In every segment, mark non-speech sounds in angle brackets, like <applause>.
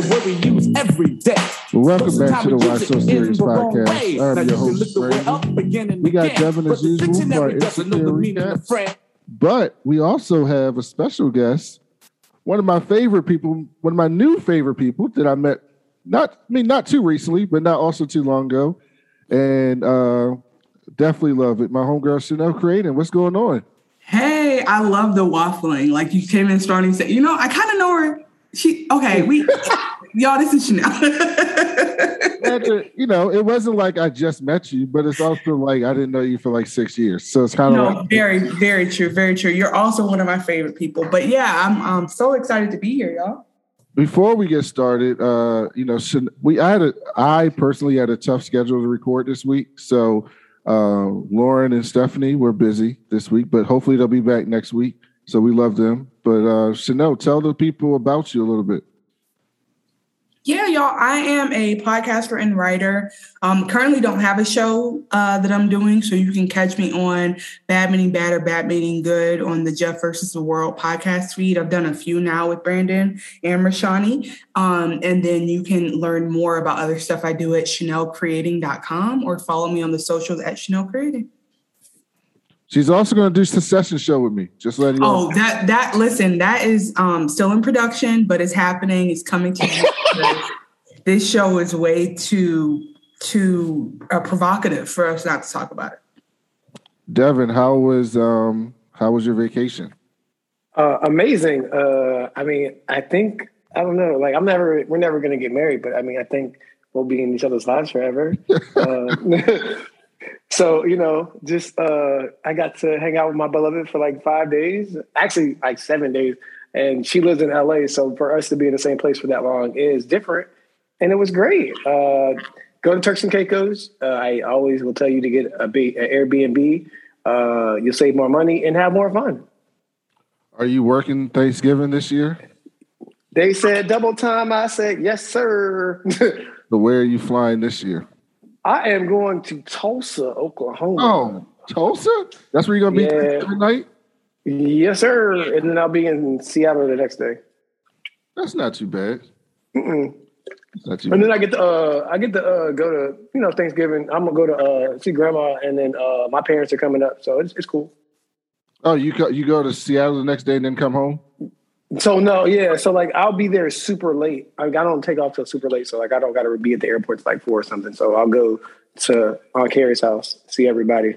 a word we use every day. Welcome back to the Why So Serious podcast. I'm your host, Brandon. We got Devin as usual for our insecure. But we also have a special guest, one of my favorite people, one of my new favorite people that I met not I mean not too recently, but not also too long ago. And uh definitely love it. My homegirl Chanel Creating. What's going on? Hey, I love the waffling. Like you came in starting to say, you know, I kind of know her. She okay, we y'all, this is Chanel. <laughs> you know, it wasn't like I just met you, but it's also like I didn't know you for like six years. So it's kind of no, like, very, very true, very true. You're also one of my favorite people. But yeah, I'm I'm so excited to be here, y'all. Before we get started, uh, you know, we I had a I personally had a tough schedule to record this week, so uh, Lauren and Stephanie were busy this week, but hopefully they'll be back next week. So we love them. But uh, Chanel, tell the people about you a little bit. Yeah, y'all. I am a podcaster and writer. Um, currently don't have a show uh, that I'm doing, so you can catch me on Bad Meaning Bad or Bad Meaning Good on the Jeff versus the World podcast feed. I've done a few now with Brandon and Rashani. Um, and then you can learn more about other stuff I do at ChanelCreating.com or follow me on the socials at Chanel Creating. She's also going to do Succession show with me. Just letting you know. Oh, that that listen, that is um, still in production, but it's happening. It's coming to you. <laughs> this show is way too too uh, provocative for us not to talk about it. Devin, how was um how was your vacation? Uh, amazing. Uh, I mean, I think I don't know. Like, I'm never. We're never going to get married, but I mean, I think we'll be in each other's lives forever. <laughs> <laughs> so you know, just uh, I got to hang out with my beloved for like five days, actually like seven days, and she lives in LA. So for us to be in the same place for that long is different, and it was great. Uh, go to Turks and Caicos. Uh, I always will tell you to get a B, an Airbnb. Uh, you'll save more money and have more fun. Are you working Thanksgiving this year? They said double time. I said yes, sir. <laughs> so where are you flying this year? I am going to Tulsa, Oklahoma. Oh, Tulsa? That's where you're gonna be yeah. tonight? Yes, sir. And then I'll be in Seattle the next day. That's not too bad. Mm-mm. Not too and bad. then I get to uh, I get to uh, go to you know Thanksgiving. I'm gonna go to uh, see grandma, and then uh, my parents are coming up, so it's, it's cool. Oh, you go, you go to Seattle the next day and then come home. So no, yeah. So like I'll be there super late. Like I don't take off till super late. So like I don't got to be at the airport till like four or something. So I'll go to Aunt Carrie's house, see everybody,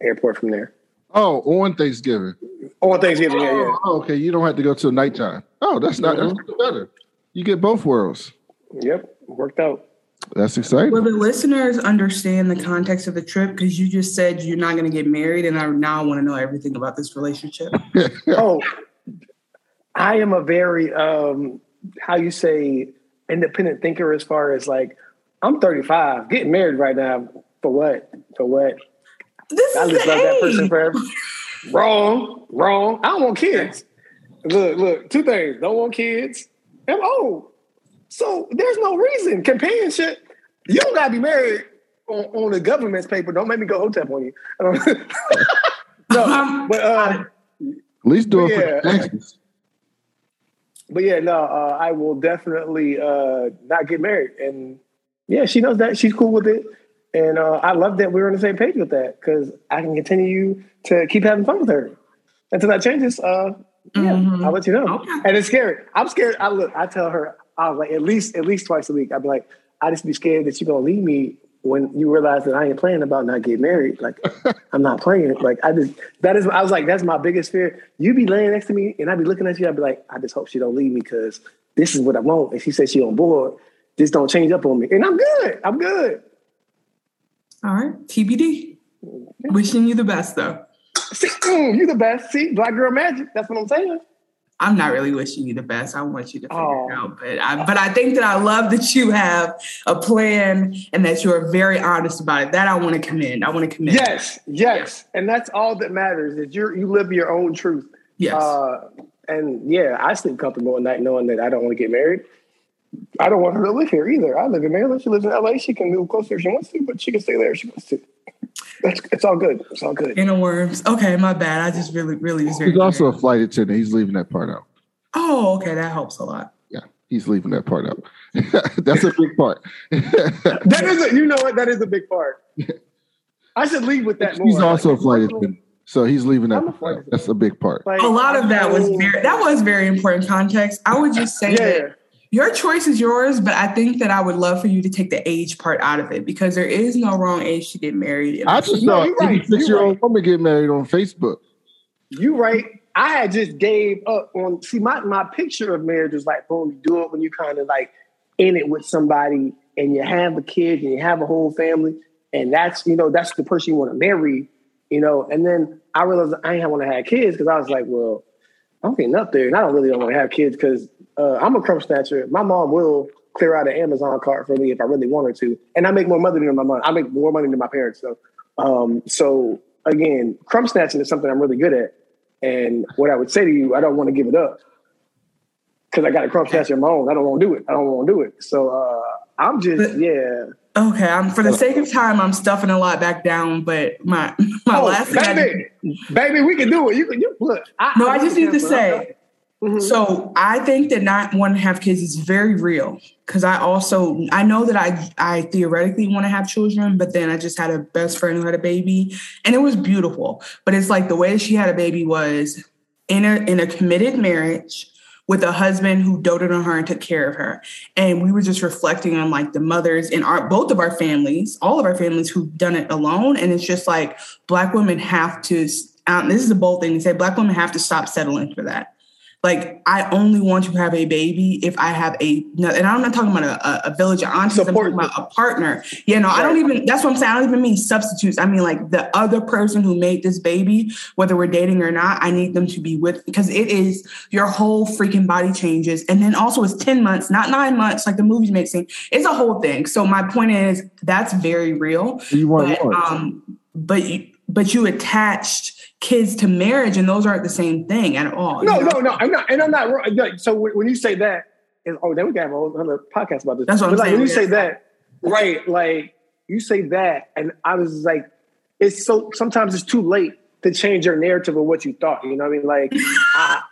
airport from there. Oh, on Thanksgiving. On Thanksgiving, yeah, yeah. Oh, okay, you don't have to go till nighttime. Oh, that's not mm-hmm. that's better. You get both worlds. Yep, worked out. That's exciting. Will the listeners understand the context of the trip? Because you just said you're not going to get married, and I now want to know everything about this relationship. <laughs> oh, I am a very um how you say independent thinker as far as like I'm 35, getting married right now for what? For what? This I just love age. that person forever. <laughs> wrong, wrong. I don't want kids. Look, look, two things. Don't want kids. I'm old. So there's no reason. Companionship, you don't gotta be married on, on the government's paper. Don't make me go hotep on you. <laughs> no, <laughs> but uh, at least do it yeah. for Texas but yeah, no, uh, I will definitely uh, not get married. And yeah, she knows that. She's cool with it. And uh, I love that we're on the same page with that because I can continue to keep having fun with her until that changes. Uh, yeah, mm-hmm. I'll let you know. Okay. And it's scary. I'm scared. I look. I tell her. I was like at least at least twice a week. I'd be like, I just be scared that you're gonna leave me when you realize that I ain't playing about not getting married, like <laughs> I'm not playing. Like I just that is I was like that's my biggest fear. You be laying next to me and I'd be looking at you. I'd be like, I just hope she don't leave me because this is what I want. And she says she on board. This don't change up on me, and I'm good. I'm good. All right, TBD. Wishing you the best though. See, mm, you the best. See, black girl magic. That's what I'm saying. I'm not really wishing you the best. I want you to figure oh. it out. But I, but I think that I love that you have a plan and that you are very honest about it. That I want to commend. I want to commend. Yes, yes, and that's all that matters. Is you you live your own truth. Yes. Uh, and yeah, I sleep comfortable at night knowing that I don't want to get married. I don't want her to live here either. I live in Maryland. She lives in LA. She can move closer if she wants to, but she can stay there if she wants to. That's it's all good. It's all good. Inner worms. Okay, my bad. I just really, really was very. He's also a flight attendant. He's leaving that part out. Oh, okay. That helps a lot. Yeah, He's leaving that part out. <laughs> That's a big part. <laughs> that is a, you know what? That is a big part. I should leave with that. He's more. also like, a flight attendant, so he's leaving that. A That's a big part. Like, a lot of that was very that was very important context. I would just say yeah. that your choice is yours, but I think that I would love for you to take the age part out of it because there is no wrong age to get married. I just saw no, a six year old woman get married on Facebook. You right. I had just gave up on see my my picture of marriage is like boom, you do it when you kind of like in it with somebody and you have a kid and you have a whole family and that's you know that's the person you want to marry, you know. And then I realized I ain't want to have kids because I was like, well, I'm getting up there and I don't really don't want to have kids because uh, I'm a crumb snatcher. My mom will clear out an Amazon cart for me if I really want her to, and I make more money than my mom. I make more money than my parents. So, um, so again, crumb snatching is something I'm really good at. And what I would say to you, I don't want to give it up because I got a crumb snatcher of my own. I don't want to do it. I don't want to do it. So uh, I'm just yeah. Okay, I'm for the sake of time, I'm stuffing a lot back down. But my <laughs> my oh, last baby, baby, we can do it. You can you look. I, no, I, I just need to say Mm-hmm. So I think that not wanting to have kids is very real because I also I know that I I theoretically want to have children, but then I just had a best friend who had a baby and it was beautiful. But it's like the way she had a baby was in a in a committed marriage with a husband who doted on her and took care of her. And we were just reflecting on like the mothers in our both of our families, all of our families who've done it alone. And it's just like black women have to um, this is a bold thing to say black women have to stop settling for that like I only want to have a baby if I have a and I'm not talking about a, a village of aunties, I'm talking about a partner. Yeah, no, I don't even that's what I'm saying. I don't even mean substitutes. I mean like the other person who made this baby, whether we're dating or not, I need them to be with because it is your whole freaking body changes. And then also it's 10 months, not nine months, like the movies make seem. It's a whole thing. So my point is that's very real. You want but, um, but you but you attached kids to marriage, and those aren't the same thing at all. No, no, no. I'm not, and I'm not. So when you say that, oh, then we can have another podcast about this. That's what but I'm like, saying. When you say that, right? Like you say that, and I was like, it's so. Sometimes it's too late to change your narrative of what you thought. You know what I mean? Like, <laughs> I,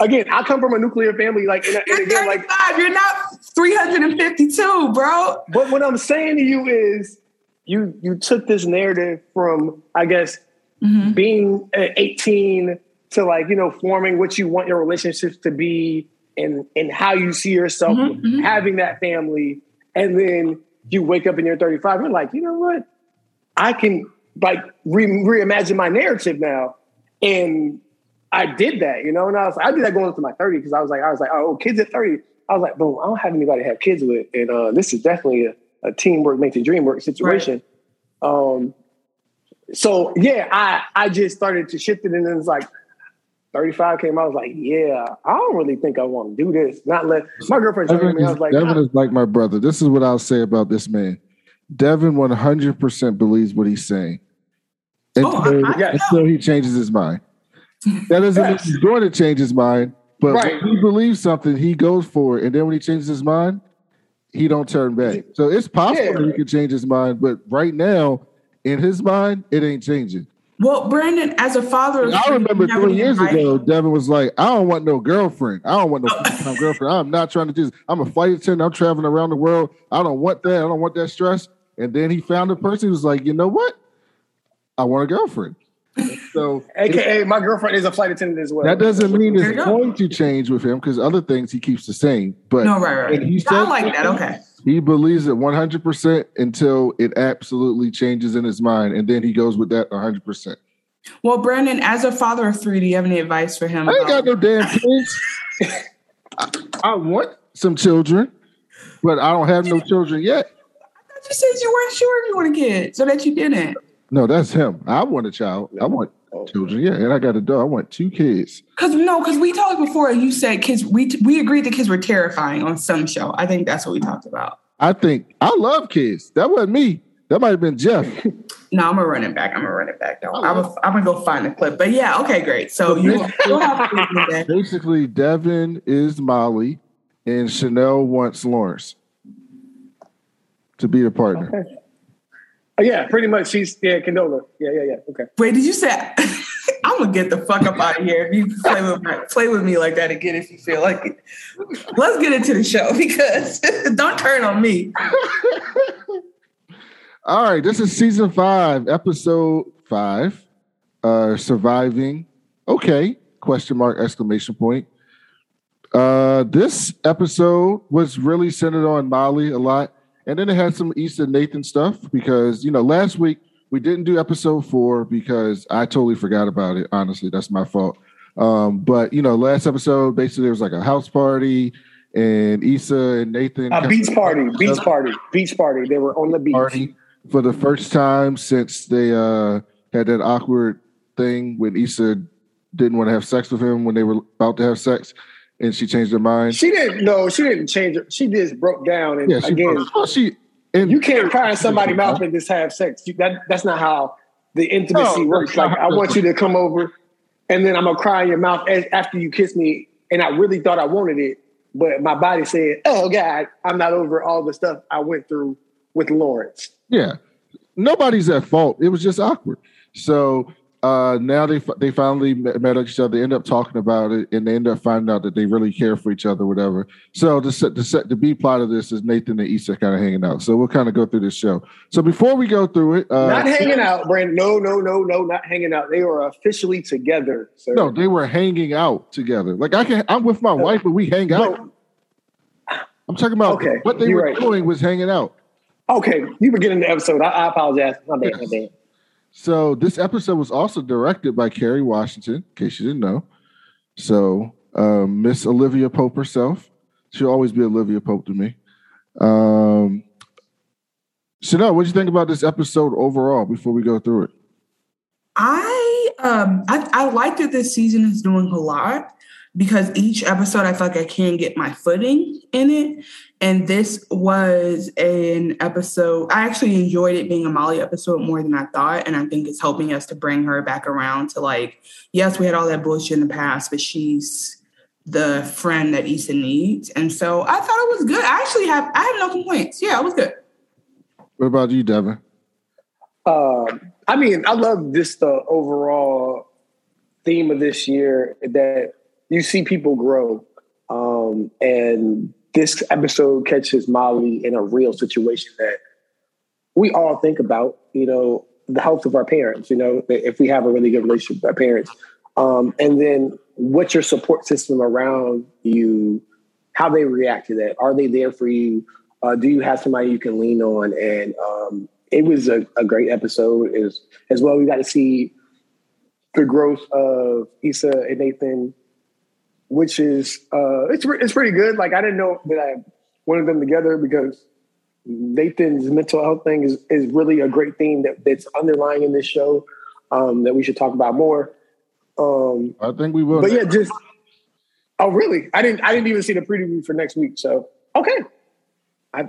again, I come from a nuclear family. Like, and, and again, like you're not 352, bro. But what I'm saying to you is, you you took this narrative from, I guess, mm-hmm. being 18 to like you know forming what you want your relationships to be and and how you see yourself mm-hmm, mm-hmm. having that family and then you wake up and you're 35 you're like you know what i can like re- reimagine my narrative now and i did that you know and i was i did that going into my 30 because i was like i was like oh kids at 30 i was like boom i don't have anybody to have kids with and uh, this is definitely a, a teamwork makes the dream work situation right. um so yeah, I I just started to shift it, and then it's like 35 came. Out. I was like, yeah, I don't really think I want to do this. Not let my girlfriend told me. I was like, Devin is like my brother. This is what I'll say about this man. Devin 100 percent believes what he's saying until, oh, I, I until he changes his mind. That doesn't yes. mean he's going to change his mind, but right. when he believes something, he goes for it, and then when he changes his mind, he don't turn back. So it's possible yeah. he can change his mind, but right now in his mind, it ain't changing. Well, Brandon, as a father, I remember three years ago, Devin was like, "I don't want no girlfriend. I don't want no oh. girlfriend. I'm not trying to do this. I'm a flight attendant. I'm traveling around the world. I don't want that. I don't want that stress." And then he found a person who was like, "You know what? I want a girlfriend." So, <laughs> AKA, my girlfriend is a flight attendant as well. That doesn't mean it's going to change with him because other things he keeps the same. But no, right, right. He said, I like that. Okay. He believes it 100% until it absolutely changes in his mind. And then he goes with that 100%. Well, Brandon, as a father of three, do you have any advice for him? I ain't got no damn kids. I, I, want some children, but I don't have no children yet. I thought you said you weren't sure you want a kid, so that you didn't. No, that's him. I want a child. I want Oh, children. Yeah, and I got a dog. I want two kids. Cause no, because we talked before. You said kids. We we agreed that kids were terrifying on some show. I think that's what we talked about. I think I love kids. That wasn't me. That might have been Jeff. <laughs> no, I'm gonna run it back. I'm gonna run it back. Though I'm, a, I'm gonna go find the clip. But yeah, okay, great. So you, <laughs> you have basically Devin is Molly, and Chanel wants Lawrence to be a partner. Okay. Oh, yeah, pretty much. She's yeah, Condola. Yeah, yeah, yeah. Okay. Wait, did you say? <laughs> I'm gonna get the fuck up out of here if you play with my, play with me like that again if you feel like it. Let's get into the show because <laughs> don't turn on me. <laughs> All right, this is season five, episode five. Uh surviving. Okay. Question mark exclamation point. Uh this episode was really centered on Molly a lot. And then it had some Issa Nathan stuff because you know last week we didn't do episode four because I totally forgot about it. Honestly, that's my fault. Um, but you know, last episode basically there was like a house party and Issa and Nathan a beach party, beach party, beach party. They were on the beach party for the first time since they uh, had that awkward thing when Issa didn't want to have sex with him when they were about to have sex and she changed her mind. She didn't. No, she didn't change it. She just broke down. And yeah, she again, broke, she and you can't cry in somebody's <laughs> mouth and just have sex. You, that that's not how the intimacy no, works. Like I want you to come over, and then I'm gonna cry in your mouth as, after you kiss me, and I really thought I wanted it, but my body said, "Oh God, I'm not over all the stuff I went through with Lawrence." Yeah, nobody's at fault. It was just awkward. So uh, now they they finally met each other. They end up talking about it, and they end up finding out that they really care for each other, whatever. So the set the set the B plot of this is Nathan and Issa kind of hanging out. So we'll kind of go through this show. So before we go through it, uh, not hanging out, Brandon. No, no, no, no, not hanging out. They were officially together. Sir. No, they were hanging out together. Like I can, I'm with my wife, but we hang out. No. I'm talking about okay, what they were right. doing was hanging out. Okay, you were getting the episode. I, I apologize. My bad. Yes. My bad. So this episode was also directed by Kerry Washington, in case you didn't know. So um, Miss Olivia Pope herself. She'll always be Olivia Pope to me. Um, Chanel, what do you think about this episode overall before we go through it? I um I, I like that this season is doing a lot because each episode I feel like I can get my footing in it. And this was an episode, I actually enjoyed it being a Molly episode more than I thought. And I think it's helping us to bring her back around to like, yes, we had all that bullshit in the past, but she's the friend that Issa needs. And so I thought it was good. I actually have I have no complaints. Yeah, it was good. What about you, Devin? Um, I mean, I love this the overall theme of this year that you see people grow. Um, and this episode catches Molly in a real situation that we all think about, you know, the health of our parents, you know, if we have a really good relationship with our parents. Um, and then what's your support system around you, how they react to that. Are they there for you? Uh, do you have somebody you can lean on? And um, it was a, a great episode as, as well. We got to see the growth of Issa and Nathan which is uh, it's it's pretty good. Like I didn't know that I wanted them together because Nathan's mental health thing is is really a great theme that, that's underlying in this show um, that we should talk about more. Um, I think we will. But yeah, just oh really? I didn't I didn't even see the preview for next week. So okay, I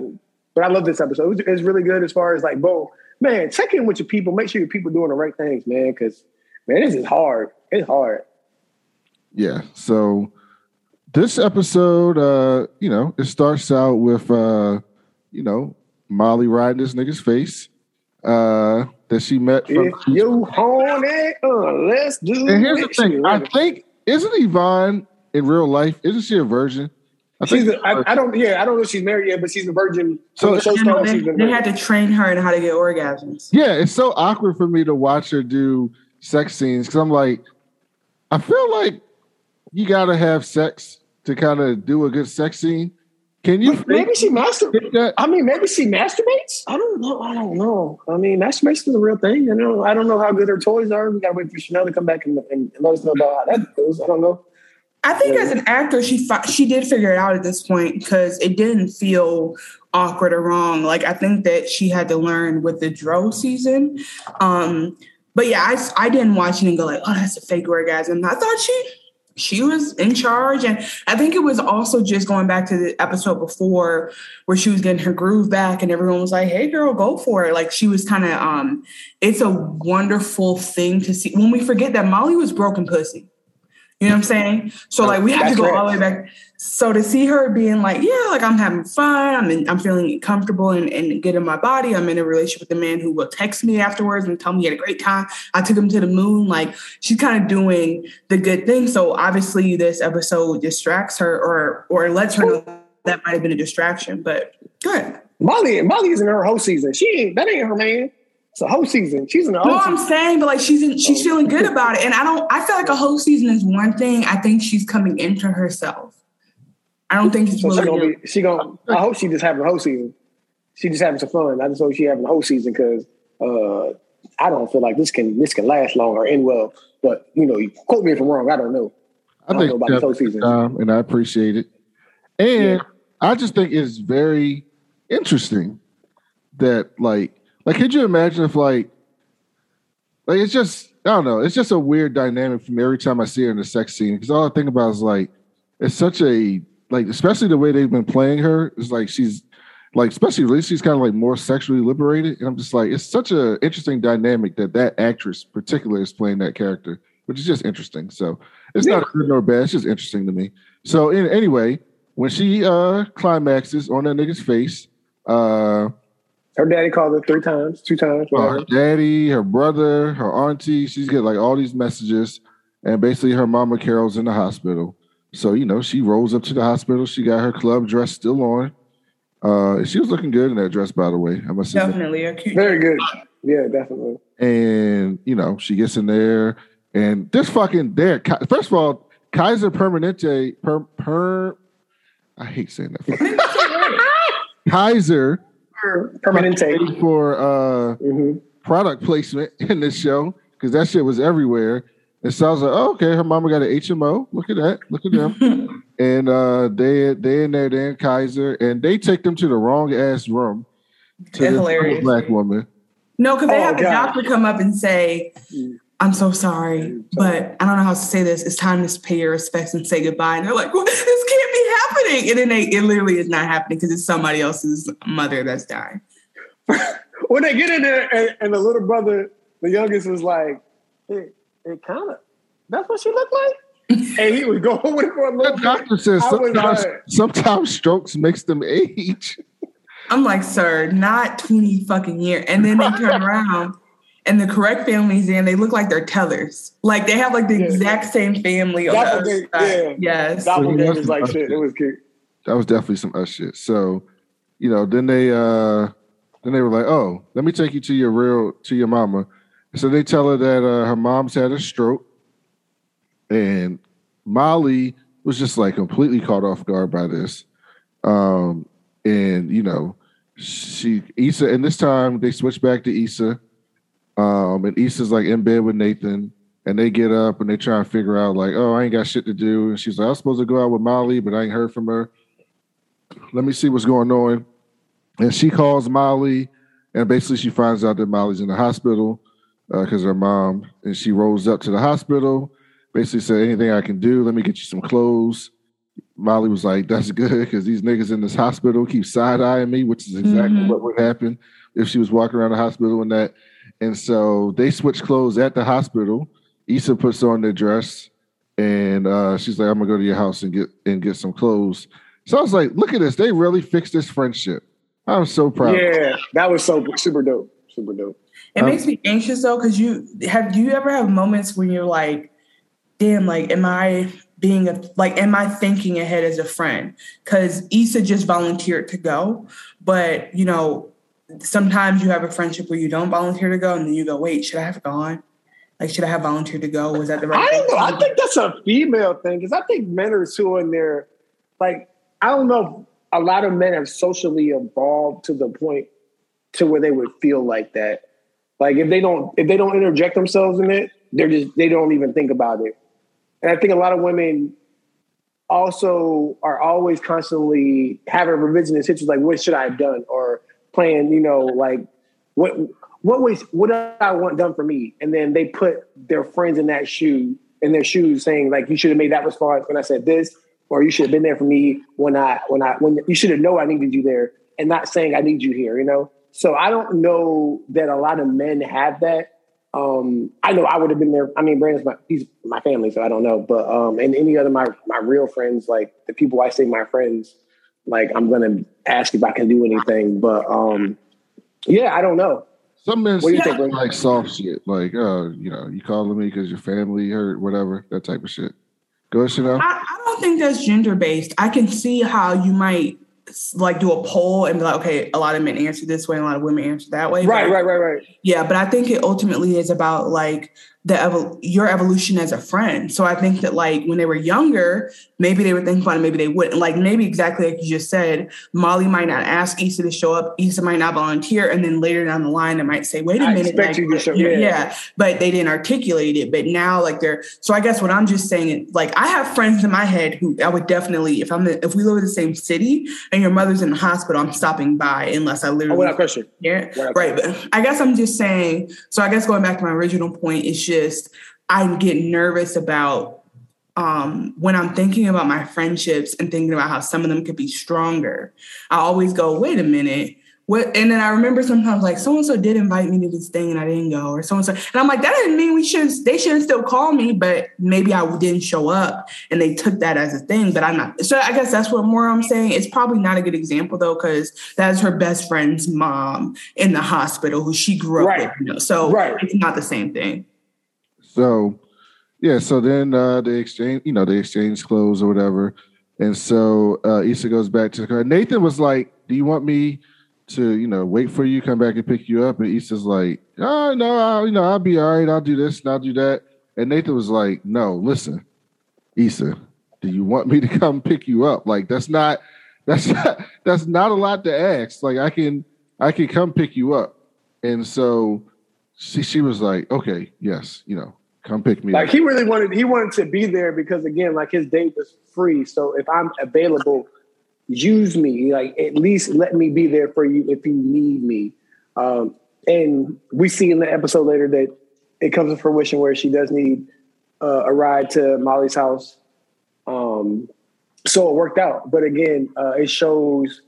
but I love this episode. It's really good as far as like, boom, man, check in with your people. Make sure your people doing the right things, man. Because man, this is hard. It's hard yeah. So this episode, uh, you know, it starts out with uh, you know, Molly riding this nigga's face. Uh that she met from if you horny, uh, let's do it. And here's the thing. I think isn't Yvonne in real life, isn't she a virgin? I she's a, I, I don't yeah, I don't know if she's married yet, but she's a virgin. So the show started, they, they had to train her in how to get orgasms. Yeah, it's so awkward for me to watch her do sex scenes because I'm like, I feel like you gotta have sex to kind of do a good sex scene. Can you? maybe she masturbates. I mean, maybe she masturbates. I don't know. I don't know. I mean, masturbation is a real thing. I know. I don't know how good her toys are. We gotta wait for Chanel to come back and, and let us know about how that goes. I don't know. I think yeah. as an actor, she she did figure it out at this point because it didn't feel awkward or wrong. Like I think that she had to learn with the Dro season. Um, but yeah, I, I didn't watch it and go like, oh, that's a fake orgasm. I thought she she was in charge. And I think it was also just going back to the episode before where she was getting her groove back and everyone was like, hey girl, go for it. Like she was kind of um it's a wonderful thing to see when we forget that Molly was broken pussy. You know what I'm saying? So like we have to go all the way back. So to see her being like, yeah, like I'm having fun, I'm in, I'm feeling comfortable and, and good in my body. I'm in a relationship with a man who will text me afterwards and tell me he had a great time. I took him to the moon. Like she's kind of doing the good thing. So obviously this episode distracts her or or lets her know that might have been a distraction. But good. Molly, Molly is in her whole season. She ain't that ain't her man. It's a whole season. She's in the whole No, season. I'm saying, but like she's in, she's feeling good about it. And I don't I feel like a whole season is one thing. I think she's coming into herself. I don't think it's So she really gonna be, she gonna. I hope she just having a whole season. She just having some fun. I just hope she having the whole season because uh, I don't feel like this can this can last long or end well. But you know, you quote me if I'm wrong. I don't know. I, don't think know about the whole season. time, and I appreciate it. And Yeah. I just think it's very interesting that like like could you imagine if like like it's just I don't know, it's just a weird dynamic from every time I see her in the sex scene because all I think about is like it's such a like especially the way they've been playing her is like she's like especially at least she's kind of like more sexually liberated and I'm just like it's such a interesting dynamic that that actress particularly is playing that character which is just interesting so it's not good nor bad it's just interesting to me. So in, anyway when she uh climaxes on that nigga's face uh Her daddy called her three times, two times, uh, her daddy, her brother, her auntie. She's getting like all these messages, and basically her mama Carol's in the hospital. So you know she rolls up to the hospital. She got her club dress still on. Uh, she was looking good in that dress, by the way. I must say. definitely a cute. Very good. Yeah, definitely. And you know she gets in there, and this fucking there. First of all, Kaiser Permanente per per. I hate saying that. fucking- <laughs> Kaiser Permanente. paid for uh hmm product placement <laughs> in this show because that shit was everywhere. And so I was like, oh, okay, her mama got an HMO. Look at that. Look at them. <laughs> and uh, they they in there, they in Kaiser, and they take them to the wrong ass room to They're this hilarious. black woman. No, because they Oh, have the doctor come up and say, I'm so sorry, but I don't know how to say this. It's time to pay your respects and say goodbye. And they're like, well, this can't be happening. And then they, it literally is not happening because it's somebody else's mother that's dying. <laughs> When they get in there, and, and the little brother, the youngest, was like, "It, it kind of. That's what she looked like." <laughs> and he was going with it for a The little bit. doctor says sometimes, like- sometimes strokes makes them age. I'm like, sir, not 20 fucking years. And then they turn <laughs> around and the correct family's in. They look like they're tellers. Like they have like the Yeah. exact same family on the other Doppelganger, side. yeah. Yes. Doppelgangers like shit. It was cute. That was definitely some us shit. So, you know, then they uh then they were like, "Oh, let me take you to your real to your mama." So they tell her that uh, her mom's had a stroke, and Molly was just like completely caught off guard by this. Um, and you know, she Issa, and this time they switched back to Issa. Um, and Issa's like in bed with Nathan, and they get up and they try and figure out like, oh, I ain't got shit to do. And she's like, I was supposed to go out with Molly, but I ain't heard from her. Let me see what's going on. And she calls Molly, and basically she finds out that Molly's in the hospital because her mom, and she rolls up to the hospital. Basically said, anything I can do, let me get you some clothes. Molly was like, that's good because these niggas in this hospital keep side eyeing me, which is exactly Mhm. what would happen if she was walking around the hospital in that. And so they switch clothes at the hospital. Issa puts on the dress and uh, she's like, I'm gonna go to your house and get and get some clothes. So I was like, look at this. They really fixed this friendship. I'm so proud. Yeah, that was so super dope. Super dope. It Um, makes me anxious though, because you have do you ever have moments when you're like, damn, like, am I being a like am I thinking ahead as a friend? Because Issa just volunteered to go, but you know, sometimes you have a friendship where you don't volunteer to go, and then you go, wait, should I have gone? Like, should I have volunteered to go? Was that the right I don't know. I think that's a female thing because I think men are too in there. Like, I don't know. A lot of men have socially evolved to the point to where they would feel like that. Like if they don't if they don't interject themselves in it, they're just they don't even think about it. And I think a lot of women also are always constantly having revisionist history, like what should I have done, or playing, you know, like what what was what I want done for me, and then they put their friends in that shoe in their shoes, saying like you should have made that response when I said this, or you should have been there for me when I when I when you should have known I needed you there, and not saying I need you here, you know. So I don't know that a lot of men have that. um, I know I would have been there. I mean, Brandon's my he's my family, so I don't know. But um, and any other my my real friends, like the people I say my friends, like I'm gonna ask if I can do anything. But um, yeah, I don't know. Some men what do you think, like soft shit, like uh, you know, you calling me because your family hurt, whatever, that type of shit. Go ahead, Chanel. I, I don't think that's gender based. I can see how you might like do a poll and be like, okay, a lot of men answer this way, and a lot of women answer that way. Right, but, right, right, right. Yeah, but I think it ultimately is about like the evol- your evolution as a friend. So I think that like when they were younger, maybe they would think about it, maybe they wouldn't. Like maybe exactly like you just said, Molly might not ask Issa to show up, Issa might not volunteer, and then later down the line, they might say, "Wait a I minute, like, you show, yeah. yeah." But they didn't articulate it. But now, like they're so. I guess what I'm just saying is like I have friends in my head who I would definitely if I'm if we live in the same city and your mother's in the hospital, I'm stopping by unless I literally. Oh, what question? Yeah, right. But I guess I'm just saying. So I guess going back to my original point, it's just just I get nervous about um, when I'm thinking about my friendships and thinking about how some of them could be stronger. I always go, wait a minute. What, and then I remember sometimes like so and so did invite me to this thing and I didn't go, or so and so, and I'm like that didn't mean we shouldn't. They shouldn't still call me, but maybe I didn't show up, and they took that as a thing. But I'm not. So I guess that's what more I'm saying. It's probably not a good example though, because that is her best friend's mom in the hospital who she grew up right. with. You know? So right. it's not the same thing. So yeah, so then uh, they exchange, you know, they exchange clothes or whatever. And so uh, Issa goes back to the car. Nathan was like, Do you want me to, you know, wait for you, come back and pick you up? And Issa's like, Oh no, I'll, you know, I'll be all right, I'll do this and I'll do that. And Nathan was like, No, listen, Issa, do you want me to come pick you up? Like that's not that's not that's not a lot to ask. Like I can I can come pick you up. And so she she was like, Okay, yes, you know, Come pick me. Like up. he really wanted he wanted to be there because again, like his date was free. So if I'm available, use me. Like at least let me be there for you if you need me. Um, and we see in the episode later that it comes to fruition where she does need uh, a ride to Molly's house. Um, so it worked out. But again, uh, it shows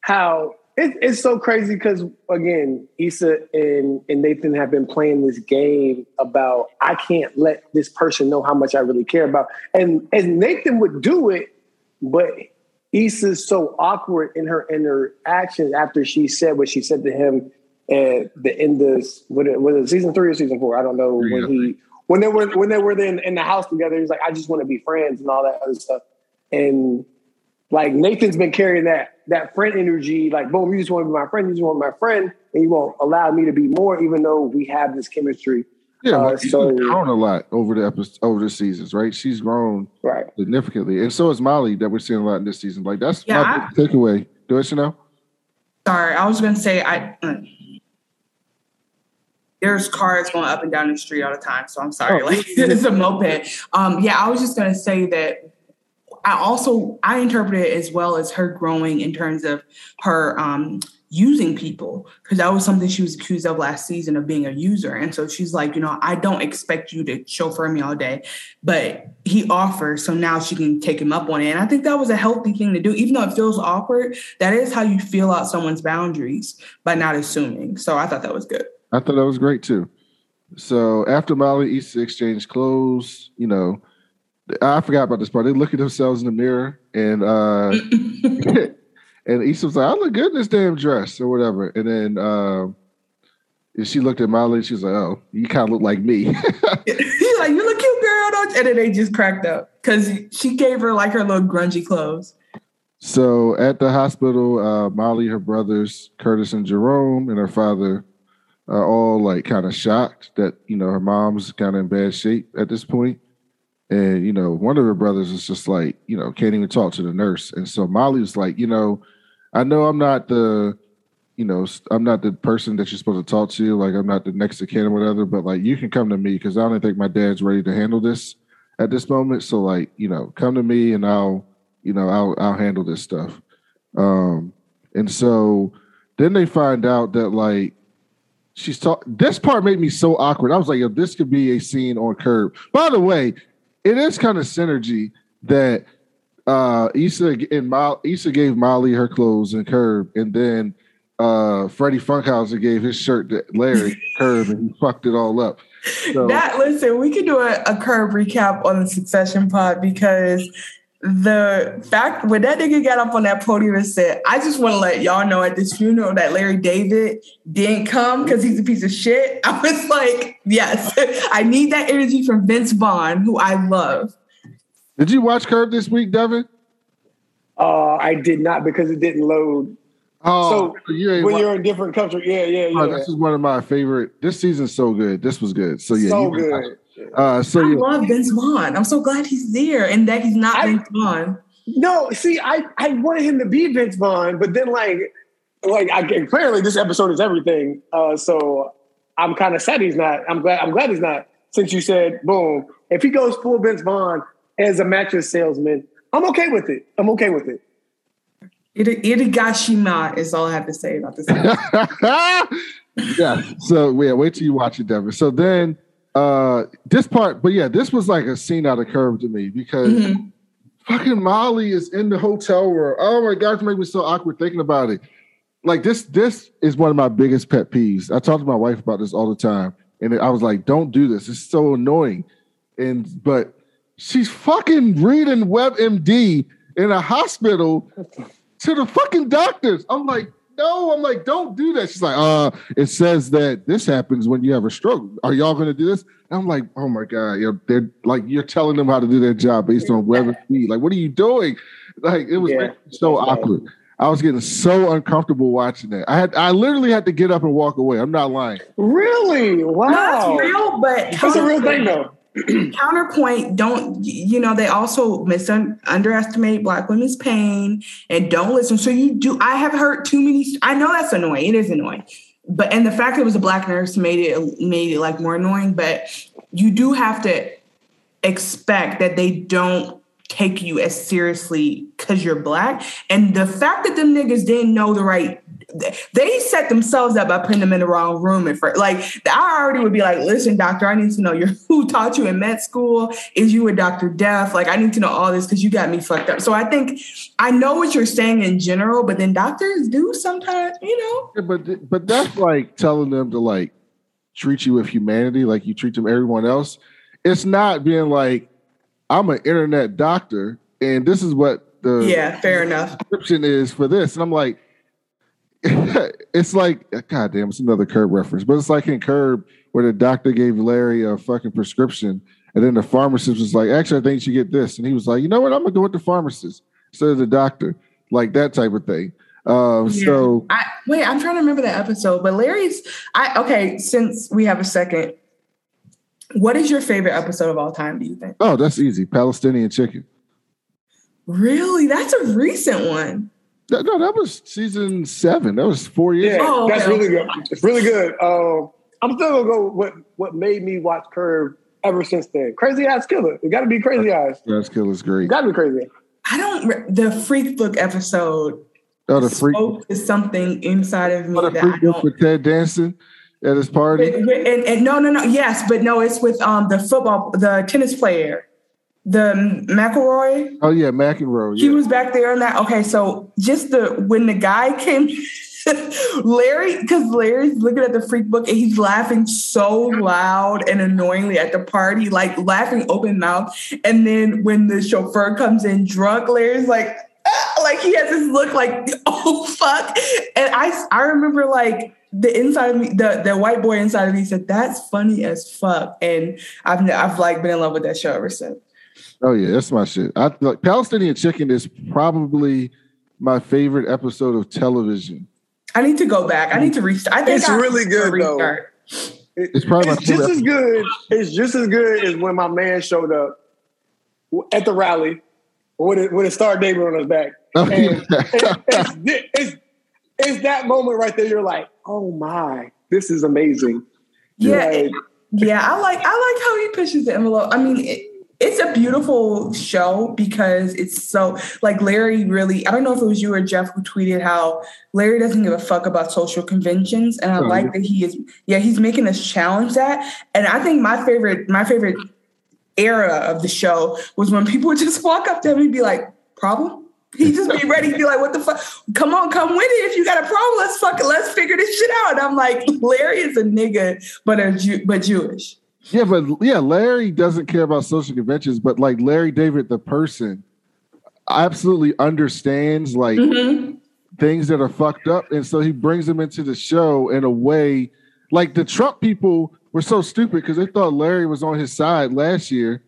how it, it's so crazy because again, Issa and, and Nathan have been playing this game about I can't let this person know how much I really care about, and and Nathan would do it, but Issa's so awkward in her in her actions after she said what she said to him at the end of what it, was it season three or season four? I don't know when he when they were when they were in, in the house together. He's like, I just want to be friends and all that other stuff, and like Nathan's been carrying that that friend energy, like boom, you just want to be my friend, you just want my friend, and you won't allow me to be more, even though we have this chemistry. Yeah, uh, so grown a lot over the episodes, over the seasons, right? She's grown right significantly, and so is Molly that we're seeing a lot in this season. Like that's yeah, my I, takeaway. Do it, Chanel. Sorry, I was going to say I. Uh, there's cars going up and down the street all the time, so I'm sorry. Oh, like <laughs> it's a moped. Um, yeah, I was just going to say that I also I interpret it as well as her growing in terms of her um, using people because that was something she was accused of last season of being a user. And so she's like you know i don't expect you to chauffeur me all day but he offers so now she can take him up on it. And i think that was a healthy thing to do. Even though it feels awkward that is how you feel out someone's boundaries by not assuming. So i thought that was good. I thought that was great too. So after molly Issa exchanged clothes you know I forgot about this part. They look at themselves in the mirror and uh <laughs> and Issa was like, I look good in this damn dress or whatever. And then uh, she looked at Molly and she was like, Oh, you kind of look like me. <laughs> He's like, You look cute, girl. Don't and then they just cracked up because she gave her like her little grungy clothes. So at the hospital, uh, Molly, her brothers, Curtis and Jerome, and her father are all like kind of shocked that, you know, her mom's kind of in bad shape at this point. And, you know, one of her brothers is just like, you know, can't even talk to the nurse. And so Molly was like, you know, I know I'm not the, you know, I'm not the person that you're supposed to talk to. Like, I'm not the next to kin or whatever, but like, you can come to me because I don't think my dad's ready to handle this at this moment. So, like, you know, come to me and I'll, you know, I'll, I'll handle this stuff. Um, and so then they find out that, like, she's talking. This part made me so awkward. I was like, yo, this could be a scene on Curb. By the way, it is kind of synergy that uh Issa and Issa gave Molly her clothes and Curb, and then uh, Freddie Funkhouser gave his shirt to Larry <laughs> Curb and he fucked it all up. So. That listen, we can do a, a curb recap on the Succession pod because the fact when that nigga got up on that podium and said, I just want to let y'all know at this funeral that Larry David didn't come because he's a piece of shit. <laughs> I was like, yes, <laughs> I need that energy from Vince Vaughn, who I love. Did you watch Curb this week, Devin? Uh, I did not because it didn't load. Oh, so you when you're in different country, yeah, yeah, yeah. Oh, this is one of my favorite. This season's so good. This was good. So yeah, so good. Uh, so I love Vince Vaughn. I'm so glad he's there and that he's not I, Vince Vaughn. No, see, I I wanted him to be Vince Vaughn, but then like like I apparently this episode is everything. Uh, so I'm kind of sad he's not. I'm glad I'm glad he's not. Since you said boom, if he goes full Vince Vaughn as a mattress salesman, I'm okay with it. I'm okay with it. Irigashima is all I have to say about this. <laughs> yeah. So yeah, wait till you watch it, Devin. So then uh this part, but yeah, this was like a scene out of Curb to me because mm-hmm. fucking Molly is in the hotel room. Oh my gosh, make me so awkward thinking about it. Like this, this is one of my biggest pet peeves. I talk to my wife about this all the time, and I was like, "Don't do this. It's so annoying." And but she's fucking reading WebMD in a hospital to the fucking doctors. I'm like, no, I'm like, don't do that. She's like, uh, it says that this happens when you have a stroke. Are y'all gonna do this? And I'm like, oh my God, you're they're like you're telling them how to do their job based on web speed. Like, what are you doing? Like it was yeah, so awkward. Right. I was getting so uncomfortable watching that. I had I literally had to get up and walk away. I'm not lying. Really? Wow. That's real, but that's a real thing though. <clears throat> counterpoint don't you know they also misun- underestimate black women's pain and don't listen. So you do i have heard too many i know that's annoying it is annoying but and the fact that it was a black nurse made it made it like more annoying but you do have to expect that they don't take you as seriously because you're black and the fact that them niggas didn't know the right they set themselves up by putting them in the wrong room at first. Like I already would be like, listen, doctor, I need to know your <laughs> who taught you in med school. Is you a Dr. Deaf? Like I need to know all this because you got me fucked up. So I think I know what you're saying in general, but then doctors do sometimes, you know. Yeah, but but that's like telling them to like treat you with humanity, like you treat them everyone else. It's not being like, I'm an internet doctor, and this is what the yeah, fair enough description is for this. And I'm like, <laughs> it's like God damn, it's another Curb reference, but it's like in Curb where the doctor gave Larry a fucking prescription, and then the pharmacist was like, "Actually, I think you should get this," and he was like, "You know what? I'm gonna go with the pharmacist instead of the doctor." Like that type of thing. Um, yeah. So I, wait, I'm trying to remember that episode, but Larry's. I okay. Since we have a second, what is your favorite episode of all time? Do you think? Oh, that's easy. Palestinian chicken. Really, that's a recent one. No, that was season seven. That was four years. Yeah, oh, okay. that's really good. It's really good. Um, I'm still gonna go. What what made me watch Curb ever since then? Crazy Eyes Killer. It got to be Crazy Eyes. Eyes Killer is great. Got to be crazy. I don't. The Freak Book episode. Oh, the Freak is something inside of me oh, the that Freak I don't. With Ted Danson at his party. and, and no, no, no. Yes, but no. It's with um the football, the tennis player the McElroy. Oh yeah, McEnroe. Yeah. He was back there in that. Okay, so just the when the guy came, <laughs> Larry, because Larry's looking at the freak book and he's laughing so loud and annoyingly at the party, like laughing open mouth. And then when the chauffeur comes in drunk, Larry's like, ah, <laughs> like he has this look like, <laughs> oh fuck. And I I remember like the inside of me, the the white boy inside of me said, "That's funny as fuck," and I've I've like been in love with that show ever since. Oh yeah, that's my shit. I like Palestinian Chicken is probably my favorite episode of television. I need to go back. I need to restart. I think it's I really good though. it's probably it's just as good. It's just as good as when my man showed up at the rally with a, with a Star David on his back. Oh, <laughs> and it's, it's, it's, that moment right there. You're like, oh my, this is amazing. Yeah, like, yeah. I like I like how he pushes the envelope. I mean. It, it's a beautiful show because it's so like Larry really I don't know if it was you or Jeff who tweeted how Larry doesn't give a fuck about social conventions and I oh, like that he is yeah he's making us challenge that and I think my favorite my favorite era of the show was when people would just walk up to him and be like problem He just be ready to be like, what the fuck? Come on, come with it. If you got a problem, let's fuck it. Let's figure this shit out. And I'm like, Larry is a nigga, but a Jew, but Jewish. Yeah, but yeah, Larry doesn't care about social conventions, but like Larry David, the person, absolutely understands like mm-hmm. things that are fucked up, and so he brings them into the show in a way. Like the Trump people were so stupid because they thought Larry was on his side last year,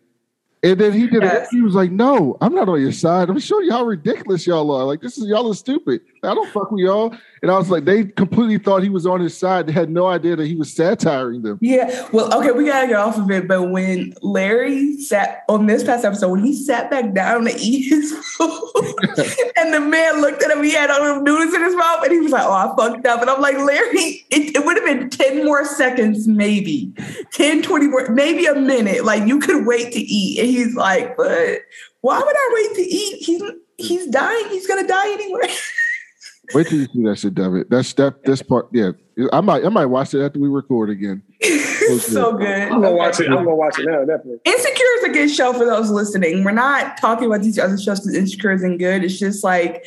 and then he did yes. it. He was like, "No, I'm not on your side. I'm showing you how ridiculous y'all are. Like this is y'all are stupid. I don't fuck with y'all." And I was like, they completely thought he was on his side. They had no idea that he was satiring them. Yeah. Well, okay, we gotta get off of it. But when Larry sat on this past episode, when he sat back down to eat his <laughs> food, and the man looked at him, he had all the noodles in his mouth, and he was like, "Oh, I fucked up." And I'm like, Larry, it, it would have been 10 more seconds, maybe 10, 20 more, maybe a minute. Like you could wait to eat. And he's like, but why would I wait to eat? He's he's dying. He's gonna die anyway. <laughs> Wait till you see that shit, David. That's that this part. Yeah, I might I might watch it after we record again. <laughs> so good. I'm gonna watch it. I'm gonna watch it now. Definitely. Insecure is a good show for those listening. We're not talking about these other shows because Insecure isn't good. It's just like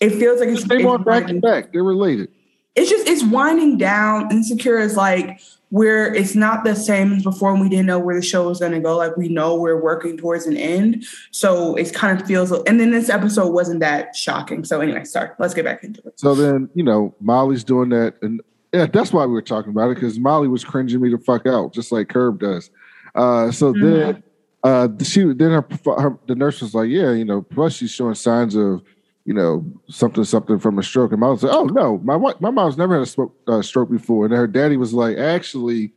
it feels like it's. They want back to back. They're related. It's just it's winding down. Insecure is like where it's not the same as before and we didn't know where the show was going to go. Like we know we're working towards an end. So it kind of feels and then this episode wasn't that shocking. So anyway sorry. Let's get back into it. So then you know molly's doing that and yeah that's why we were talking about it because molly was cringing me the fuck out just like curb does. Uh, so mm-hmm. then uh, she then her, her, the nurse was like yeah you know plus she's showing signs of you know, something, something from a stroke. And mom was like, oh, no, my my mom's never had a stroke, uh, stroke before. And her daddy was like, actually,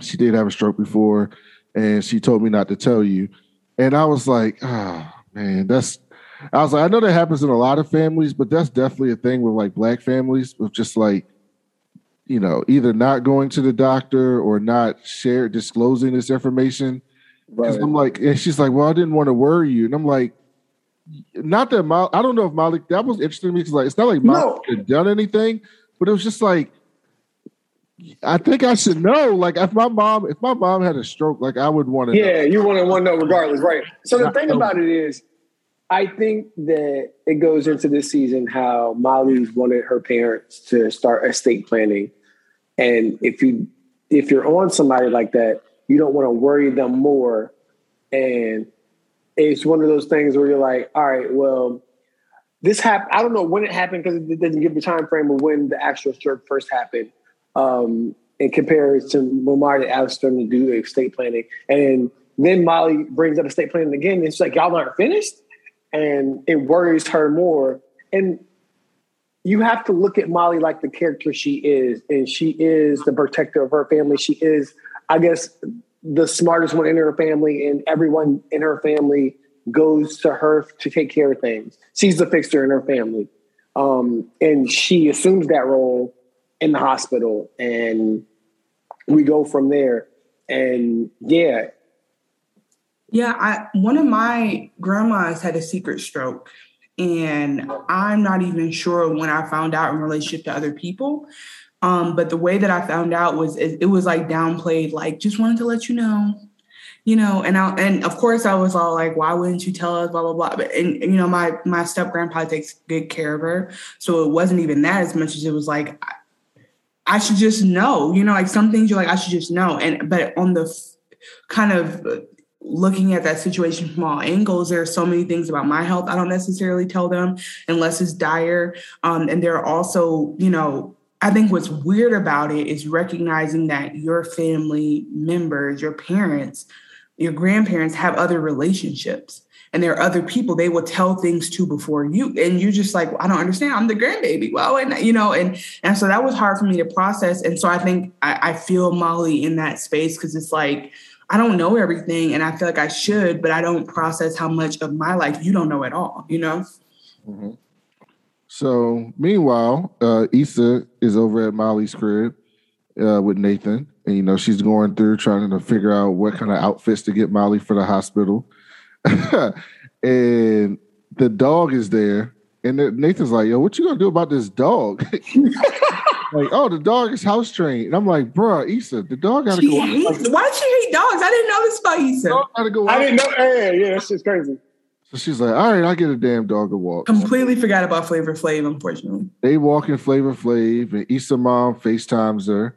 she did have a stroke before, and she told me not to tell you. And I was like, oh, man, that's, I was like, I know that happens in a lot of families, but that's definitely a thing with like black families with just like, you know, either not going to the doctor or not share disclosing this information. Right. I'm like, and she's like, well, I didn't want to worry you. And I'm like, not that Molly, I don't know if Molly, that was interesting to me because like it's not like Molly no. had done anything, but it was just like I think I should know. Like if my mom, if my mom had a stroke, like I would want to. Yeah, know. you want to want to know regardless, right? So the thing about it is, I think that it goes into this season how Molly's wanted her parents to start estate planning, and if you if you're on somebody like that, you don't want to worry them more, and it's one of those things where you're like, all right, well, this happened. I don't know when it happened because it doesn't give the time frame of when the actual stroke first happened. Um, and compares to when Marty asked them to do the estate planning. And then Molly brings up estate planning again. And it's like, y'all aren't finished. And it worries her more. And you have to look at Molly like the character she is. And she is the protector of her family. She is, I guess, the smartest one in her family, and everyone in her family goes to her to take care of things. She's the fixer in her family. Um, and she assumes that role in the hospital, and we go from there. And yeah. Yeah, I one of my grandmas had a secret stroke. And I'm not even sure when I found out in relationship to other people. Um, but the way that I found out was it, it, was like downplayed, like just wanted to let you know, you know. And I and of course I was all like, why wouldn't you tell us? Blah blah blah. But and, and you know, my my step grandpa takes good care of her, so it wasn't even that as much as it was like I, I should just know, you know, like some things you're like I should just know. And but on the f- kind of looking at that situation from all angles there are so many things about my health i don't necessarily tell them unless it's dire um, and there are also you know I think what's weird about it is recognizing that your family members, your parents, your grandparents have other relationships and there are other people they will tell things to before you. And you're just like well, i don't understand. I'm the grandbaby. Well and you know and and so that was hard for me to process. And so i think i, I feel molly in that space because it's like i don't know everything and i feel like i should but i don't process how much of my life you don't know at all you know? Mm-hmm. So meanwhile, uh, Issa is over at Molly's crib uh, with Nathan, and you know she's going through trying to figure out what kind of outfits to get Molly for the hospital. <laughs> and the dog is there, and Nathan's like, "Yo, what you gonna do about this dog?" <laughs> like, oh, the dog is house trained. And I'm like, bro, Issa, the dog gotta she go. Hates, why does she hate dogs? I didn't know this about Issa. Dog gotta go. I didn't know. Hey, yeah, that's just crazy. So she's like, all right, I'll get a damn dog a walk. Completely forgot about Flavor Flav, unfortunately. They walk in Flavor Flav, and Issa mom FaceTimes her.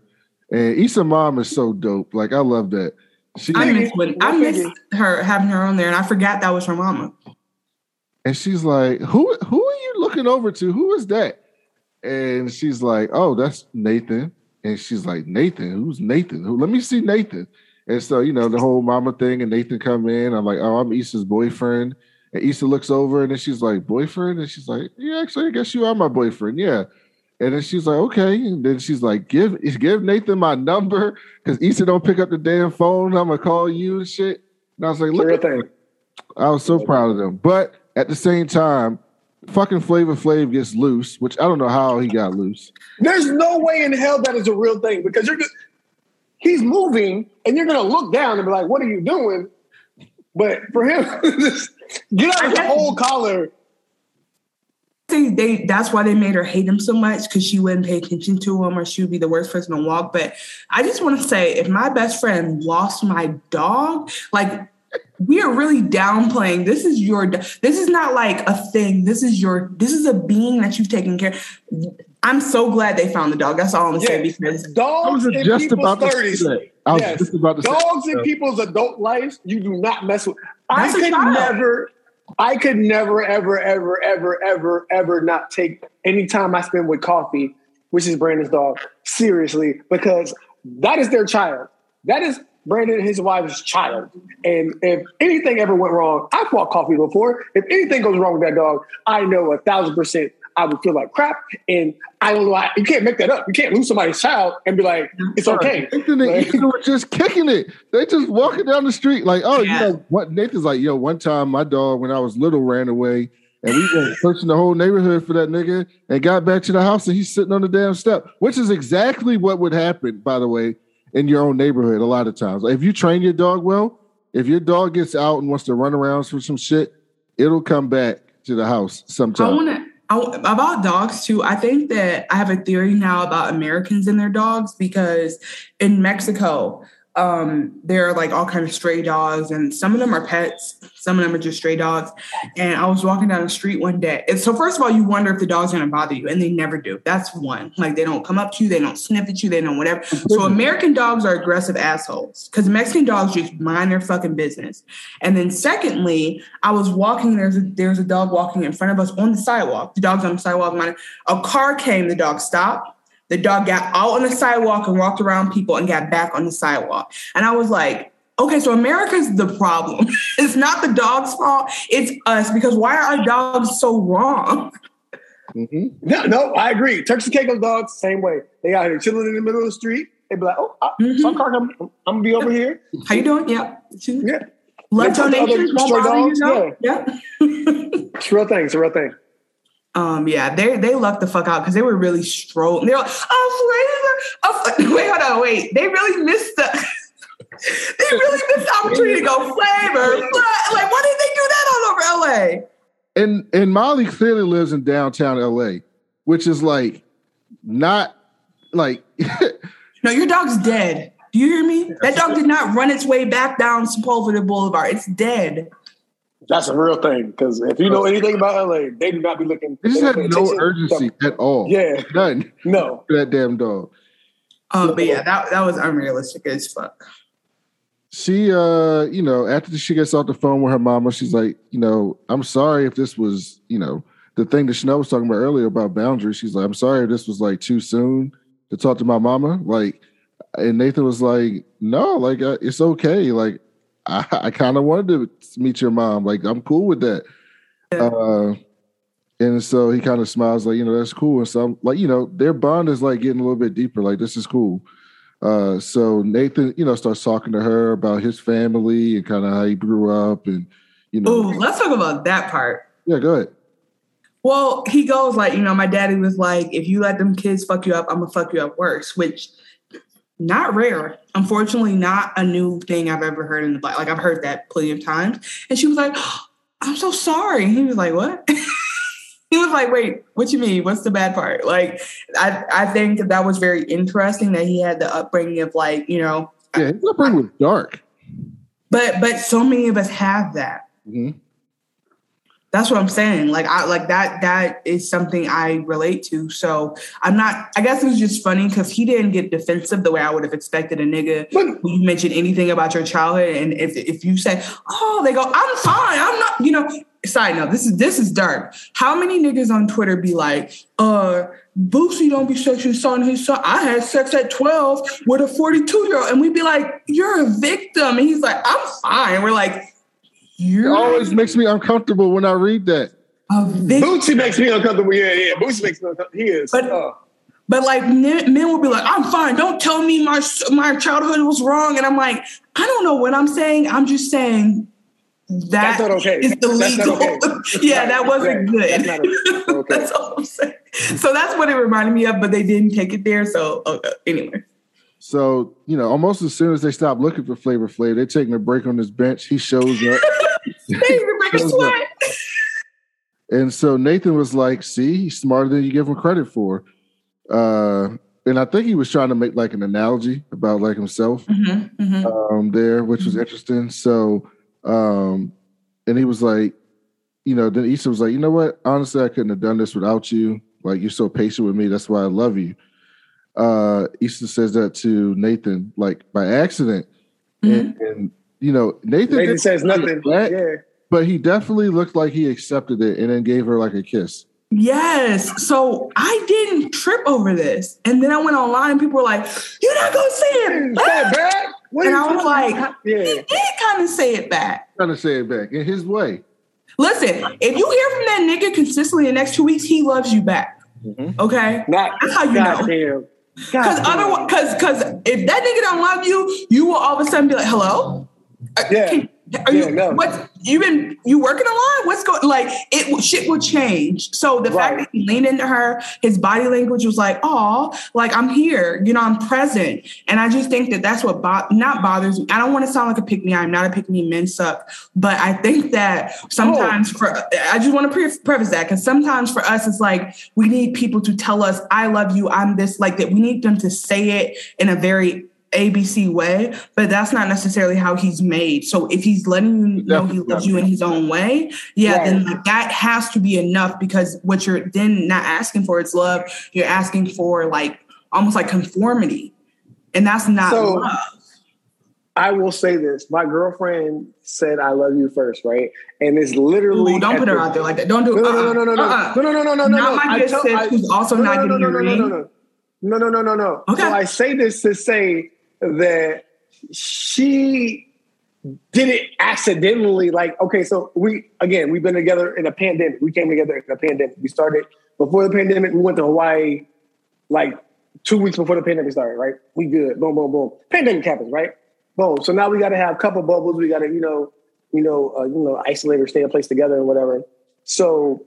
And Issa mom is so dope. Like, I love that. She, I miss when I miss her having her on there, and I forgot that was her mama. And she's like, "Who who are you looking over to? Who is that?" And she's like, "Oh, that's Nathan." And she's like, "Nathan? Who's Nathan? Who? Let me see Nathan." And so you know the whole mama thing, and Nathan come in. I'm like, "Oh, I'm Issa's boyfriend." And Issa looks over and then she's like, boyfriend? And she's like, yeah, actually, I guess you are my boyfriend. Yeah. And then she's like, okay. And then she's like, give give Nathan my number because Issa don't pick up the damn phone. I'm gonna call you and shit. And I was like, look at that. I was so proud of them. But at the same time, fucking Flavor Flav gets loose, which I don't know how he got loose. There's no way in hell that is a real thing because you're just he's moving and you're gonna look down and be like, what are you doing? But for him, <laughs> get out of the whole collar. think they that's why they made her hate him so much because she wouldn't pay attention to him or she would be the worst person to walk. But I just want to say, if my best friend lost my dog, like we are really downplaying. This is your. This is not like a thing. This is your. This is a being that you've taken care. I'm so glad they found the dog. That's all I'm yeah. saying because dogs in people's thirties. I was yes. just about to dogs in people's adult life. You do not mess with. I could never. I could never, ever, ever, ever, ever, ever not take any time I spend with Coffee, which is Brandon's dog, seriously, because that is their child. That is Brandon and his wife's child. And if anything ever went wrong, I fought Coffee before. If anything goes wrong with that dog, I know a thousand percent I would feel like crap. And I don't know why you can't make that up. You can't lose somebody's child and be like, it's okay. Nathan and Ethan were <laughs> just kicking it. They just walking down the street like, oh, yeah. you know what? Nathan's like, yo, one time my dog when I was little ran away. And we went searching the whole neighborhood for that nigga and got back to the house and he's sitting on the damn step, which is exactly what would happen, by the way, in your own neighborhood a lot of times. If you train your dog well, if your dog gets out and wants to run around for some shit, it'll come back to the house sometime. I want to about dogs too. I think that I have a theory now about Americans and their dogs because in Mexico, um, there are like all kind of stray dogs, and some of them are pets, some of them are just stray dogs. And I was walking down the street one day. And so first of all, you wonder if the dog's are gonna bother you, and they never do. That's one. Like they don't come up to you, they don't sniff at you, they don't whatever. So <laughs> American dogs are aggressive assholes because Mexican dogs just mind their fucking business. And then secondly, I was walking. There's a there's a dog walking in front of us on the sidewalk. The dog's on the sidewalk. A car came. The dog stopped the dog got out on the sidewalk and walked around people and got back on the sidewalk. And I was like, okay, so America's the problem. <laughs> it's not the dog's fault, it's us because why are our dogs so wrong? Mm-hmm. No, no, I agree. Turks and Caicos dogs, same way. They out here chilling in the middle of the street. They be like, "Oh, I, mm-hmm. some car, I'm, I'm, gonna be over here." How you doing? Yeah, yeah. Blood donations, Yeah, yeah. <laughs> it's a real thing. It's a real thing. Um, yeah, they they lucked the fuck out because they were really strolling. They're like, oh, flavor. Oh, <laughs> wait, hold on, wait. They really missed the. <laughs> they really missed the opportunity to go flavor. <laughs> Like, why did they do that all over LA? And and Molly clearly lives in downtown LA, which is like not like. no, your dog's dead. Do you hear me? That dog did not run its way back down Sepulveda Boulevard. It's dead. That's a real thing because if you know anything about LA, they do not be looking. They just had no urgency at all. Yeah, none. No, <laughs> that damn dog. Um, but yeah, that that was unrealistic as fuck. She, uh, you know, after she gets off the phone with her mama, she's like, you know, I'm sorry if this was, you know, the thing that Chanel was talking about earlier about boundaries. She's like, I'm sorry if this was like too soon to talk to my mama. Like, and Nathan was like, no, like uh, it's okay. Like I, I kind of wanted to meet your mom. Like, I'm cool with that. Uh, and so he kind of smiles, like, you know, that's cool. And so I'm like, you know, their bond is like getting a little bit deeper. Like, this is cool. Uh, so Nathan, you know, starts talking to her about his family and kind of how he grew up, and you know. Ooh, let's talk about that part. Yeah, go ahead. Well, he goes like, you know, my daddy was like, if you let them kids fuck you up, I'm gonna fuck you up worse, which not rare. Unfortunately, not a new thing I've ever heard in the black. Like I've heard that plenty of times. And she was like, oh, "I'm so sorry." he was like, "What?" <laughs> he was like, "Wait, what you mean? What's the bad part?" Like, I I think that was very interesting that he had the upbringing of like you know. Yeah, his upbringing was dark. But but so many of us have that. Mm-hmm. That's what I'm saying. Like I like that that is something I relate to. So I'm not I guess it was just funny because he didn't get defensive the way I would have expected a nigga when you mention anything about your childhood. And if if you say, Oh, they go, I'm fine, I'm not, you know, side note, this is this is dark. How many niggas on Twitter be like, uh, Boosie don't be sexually assaulting his son. I had sex at 12 with a 42 year old. And we'd be like, You're a victim. And he's like, I'm fine. We're like, it always makes me uncomfortable when I read that. Boosie makes me uncomfortable. Yeah, yeah. Boosie makes me uncomfortable. He is. But, uh. but like men, men will be like, I'm fine. Don't tell me my my childhood was wrong. And I'm like, I don't know what I'm saying. I'm just saying that That's not okay. is illegal. Okay. <laughs> yeah, that wasn't good. That's, <laughs> okay. that's all I'm saying. So that's what it reminded me of, but they didn't take it there. So okay. anyway. So, you know, almost as soon as they stop looking for Flavor Flav, they're taking a break on this bench. He shows up. <laughs> and so Nathan was like, see, he's smarter than you give him credit for. Uh, and I think he was trying to make like an analogy about like himself mm-hmm, mm-hmm. Um, there, which was mm-hmm. interesting. So, um, and he was like, you know, then Issa was like, you know what? Honestly, I couldn't have done this without you. Like, you're so patient with me. That's why I love you. Uh, Issa says that to Nathan, like by accident. And, and you know, Nathan, Nathan says nothing. That, yeah. But he definitely looked like he accepted it and then gave her like a kiss. Yes. So I didn't trip over this. And then I went online and people were like, You're not gonna say it back. What and I was like, yeah. he did kind of say it back. Kind of say it back in his way. Listen, if you hear from that nigga consistently in the next two weeks, he loves you back. Mm-hmm. Okay? Not, That's how you God know. Because otherwise, because because if that nigga don't love you, you will all of a sudden be like, "Hello, uh, yeah. Can, are yeah, you no. what you been you working a lot? What's going like it shit will change. So the right. fact that he leaned into her, his body language was like, oh, like I'm here, you know, I'm present. And I just think that that's what bo- not bothers me. I don't want to sound like a pick me. I'm not a pick me. Men suck, but I think that sometimes oh. for I just want to pre- preface that because sometimes for us it's like we need people to tell us I love you. I'm this like that. We need them to say it in a very ABC way, but that's not necessarily how he's made. So if he's letting you know he loves you in his own way, yeah, right. then like that has to be enough because what you're then not asking for is love. You're asking for like almost like conformity. And that's not so, love. I will say this. My girlfriend said I love you first, right? And it's literally Ooh, don't put her out there like that. Don't do it. No, no, no, no, no, uh-uh. no, no, no, no, no, no. Not my good sis who's also no, not no, getting no, no, no, no, no, no. No, no, no, no, no. Okay. So I say this to say that she did it accidentally. Like, okay, so we again we've been together in a pandemic. We came together in a pandemic. We started before the pandemic. We went to Hawaii like two weeks before the pandemic started. Right? We good. Boom, boom, boom. Pandemic happens. Right? Boom. So now we got to have a couple bubbles. We got to you know you know uh, you know isolate or stay in place together and whatever. So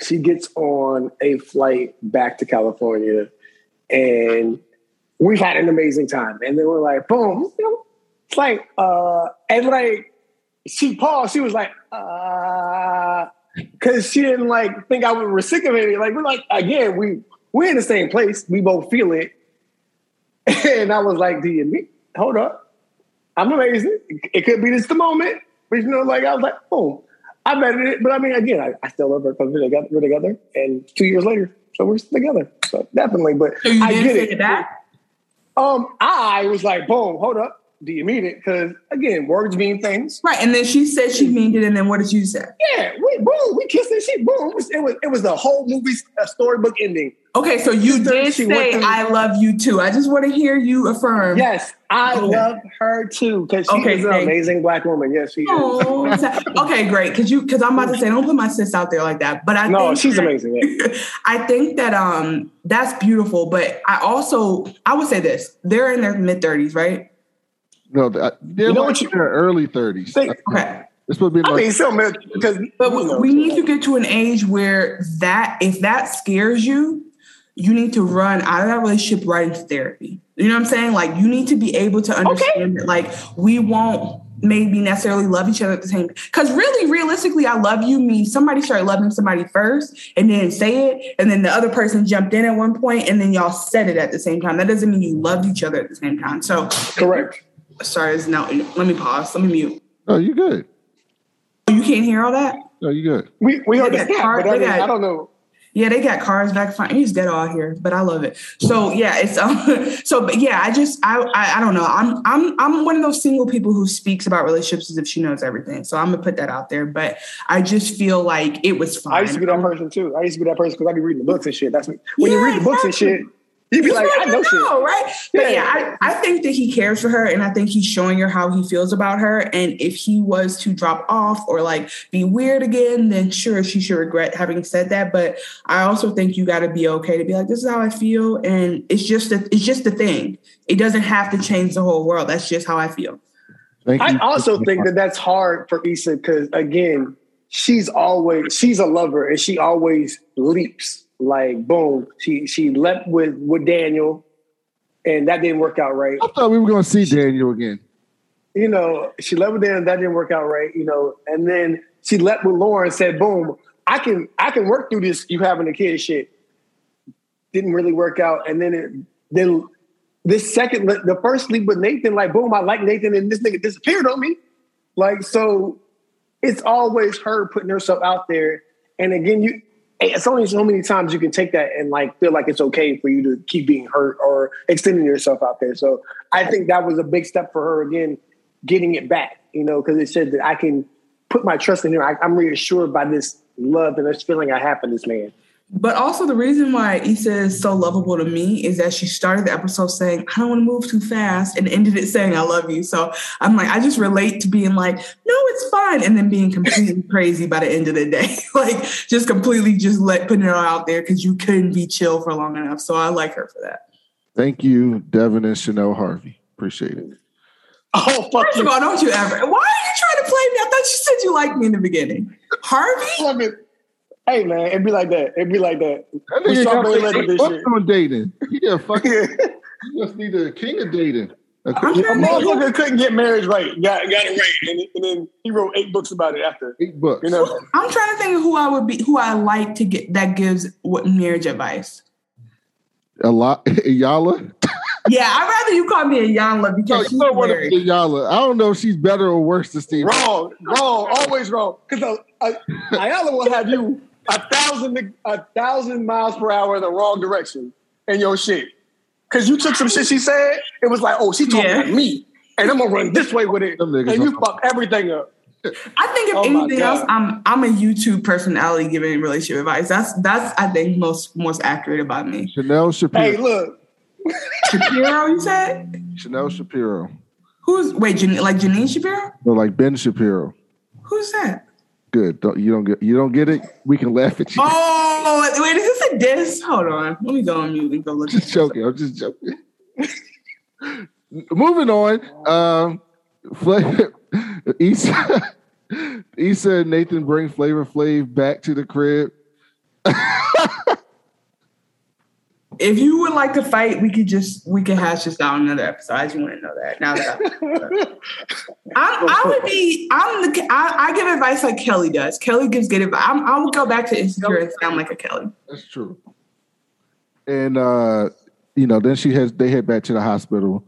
she gets on a flight back to California and we've had an amazing time. And then we're like, boom. It's like, uh, and like, she paused. She was like, uh, because she didn't like think I would reciprocate it. Like, we're like, again, we, we're in the same place. We both feel it. <laughs> And I was like, do you mean, hold up. I'm amazing. It could be just the moment. But you know, like, I was like, boom. I bettered it. But I mean, again, I, I still love her because we're together, we're together. And two years later, so we're still together. So definitely. But so I get it. That? Um, I was like, boom, hold up. Do you mean it? Because again, words mean things. Right. And then she said she meant it, and then what did you say? Yeah, we boom, we kissed and she boom. It was it was, it was the whole movie uh, storybook ending. Okay, so you did say I love you too. I just want to hear you affirm. Yes, I okay. love her too because she okay, is an amazing black woman. Yes, she oh, is. okay, great. Because you because I'm about to say don't put my sis out there like that. But I no, think she's that, amazing. Yeah. <laughs> I think that um that's beautiful. But I also I would say this: they're in their mid thirties, right? No, they're you know like in their early thirties. Okay. This would be. I mean, so because but we, know, we need to get to an age where that if that scares you, you need to run out of that relationship right into therapy. You know what I'm saying? Like you need to be able to understand okay. that like we won't maybe necessarily love each other at the same time. because really realistically i love you means somebody started loving somebody first and then say it and then the other person jumped in at one point and then y'all said it at the same time that doesn't mean you loved each other at the same time so correct sorry now let me pause let me mute oh you good you can't hear all that No, you good. We we heard that, but I, mean, got, I don't know. Yeah, they got cars back fine. He's dead all here, but I love it. So yeah, it's um <laughs> so but yeah, I just I, I I don't know. I'm I'm I'm one of those single people who speaks about relationships as if she knows everything. So I'm gonna put that out there. But I just feel like it was fine. I used to be that person too. I used to be that person because I be reading the books and shit. That's me. When yeah, you read the books exactly. and shit, You'd be like, I know, know shit. right? But yeah, yeah I, I think that he cares for her and I think he's showing her how he feels about her. And if he was to drop off or like be weird again, then sure, she should regret having said that. But I also think you gotta be okay to be like, this is how I feel. And it's just a, it's just a thing. It doesn't have to change the whole world. That's just how I feel. I also think that that's hard for Issa because again, she's always she's a lover and she always leaps like boom, she she leapt with with Daniel, and that didn't work out right. I thought we were going to see Daniel again. You know, she left with Daniel, that didn't work out right. You know, and then she left with Lauren, said, "Boom, I can I can work through this. You having a kid shit." Didn't really work out, and then it then this second the first sleep with Nathan, like boom, I like Nathan, and this nigga disappeared on me. Like so, it's always her putting herself out there. And again, you it's only so many times you can take that and like feel like it's okay for you to keep being hurt or extending yourself out there. So I think that was a big step for her again, getting it back, you know, because it said that I can put my trust in her. I, I'm reassured by this love and this feeling I have for this man. But also the reason why Issa is so lovable to me is that she started the episode saying, I don't want to move too fast and ended it saying, I love you. So I'm like, I just relate to being like, no, it's fine. And then being completely <laughs> crazy by the end of the day. <laughs> like just completely just let putting it all out there because you couldn't be chill for long enough. So I like her for that. Thank you, Devin and Chanel Harvey. Appreciate it. Oh, fuck First of all, don't you ever. Why are you trying to play me? I thought you said you liked me in the beginning. Harvey? Hey man, it'd be like that. It'd be like that. That we saw Billy Legend this shit. on dating. Yeah, <laughs> fucking. you just need a king of dating. A, a motherfucker couldn't get marriage right. Got got it right, and, and, then he wrote eight books about it after. Eight books. You know, I'm trying to think of who I would be, who I like to get that gives what marriage advice. A lot, <laughs> Iyanla. yeah, I'd rather you call me Iyanla because no, she's don't want to be Iyanla. I don't know if she's better or worse than Steve. Wrong, wrong, always wrong. Because uh, Iyanla will have you a thousand a thousand miles per hour in the wrong direction in your shit. Cause you took some shit she said, it was like, oh, she talking yeah. to me. And I'm gonna run this way with it. And you fuck everything up. I think if oh anything else, I'm I'm a YouTube personality giving relationship advice. That's that's I think most most accurate about me. Chanel Shapiro. Hey, look. Shapiro, you said? Chanel Shapiro. Who's wait, Jan- like Janine Shapiro? No, like Ben Shapiro. Who's that? Good. Don't, you don't get you don't get it. We can laugh at you. Oh wait, is this a diss? Hold on. Let me go on mute and go look. Just joking. I'm just joking. <laughs> Moving on. Um, Flavor, <laughs> Issa, <laughs> Issa and Nathan bring Flavor Flav back to the crib. If you would like to fight, we could just we could hash this out another episode. I just want to know that. Now <laughs> that I, I, would be, I'm the I, I, give advice like Kelly does. Kelly gives good advice. I'm, I would go back to insecure and sound like a Kelly. That's true. And uh, you know, then she has they head back to the hospital,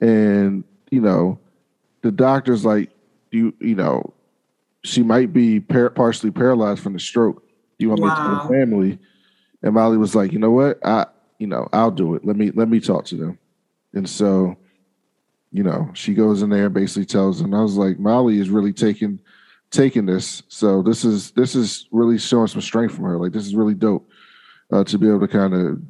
and you know, the doctor's like, you you know, she might be par- partially paralyzed from the stroke. You want wow. me to tell the family? And Molly was like, you know what? I you know, I'll do it. Let me let me talk to them. And so, you know, she goes in there and basically tells them. I was like, Molly is really taking taking this. So this is this is really showing some strength from her. Like this is really dope uh, to be able to kind of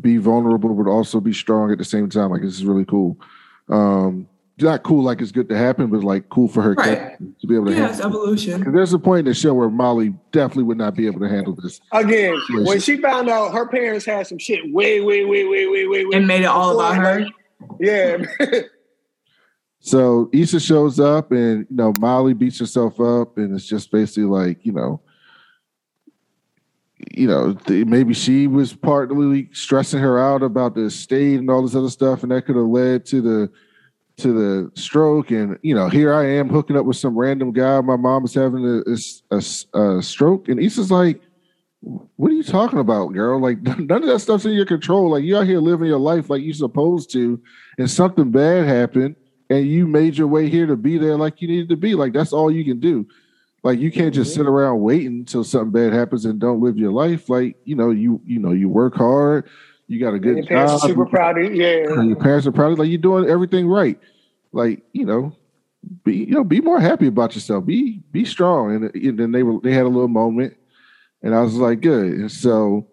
be vulnerable, but also be strong at the same time. Like this is really cool. Um, not cool like it's good to happen, but like cool for her right. to be able to yeah, handle. evolution. There's a point in the show where Molly definitely would not be able to handle this. Again, situation. when she found out her parents had some shit way, way, way, way, way, way, way, and made it all about her. Yeah. <laughs> so Issa shows up, and you know Molly beats herself up, and it's just basically like you know. You know, maybe she was partly stressing her out about the estate and all this other stuff, and that could have led to the to the stroke, and you know, here I am hooking up with some random guy. My mom is having a, a, a stroke, and Issa's like, "What are you talking about, girl? Like <laughs> none of that stuff's in your control. Like you out here living your life like you're supposed to, and something bad happened, and you made your way here to be there like you needed to be. Like that's all you can do. Like you can't just mm-hmm. sit around waiting until something bad happens and don't live your life. Like you know, you you know, you work hard. You got a good your parents job. Are super proud of you. Yeah, your parents are proud of you. Like you're doing everything right. Like you know, be you know, be more happy about yourself. Be be strong. And, and then they were they had a little moment, and I was like, good. And so,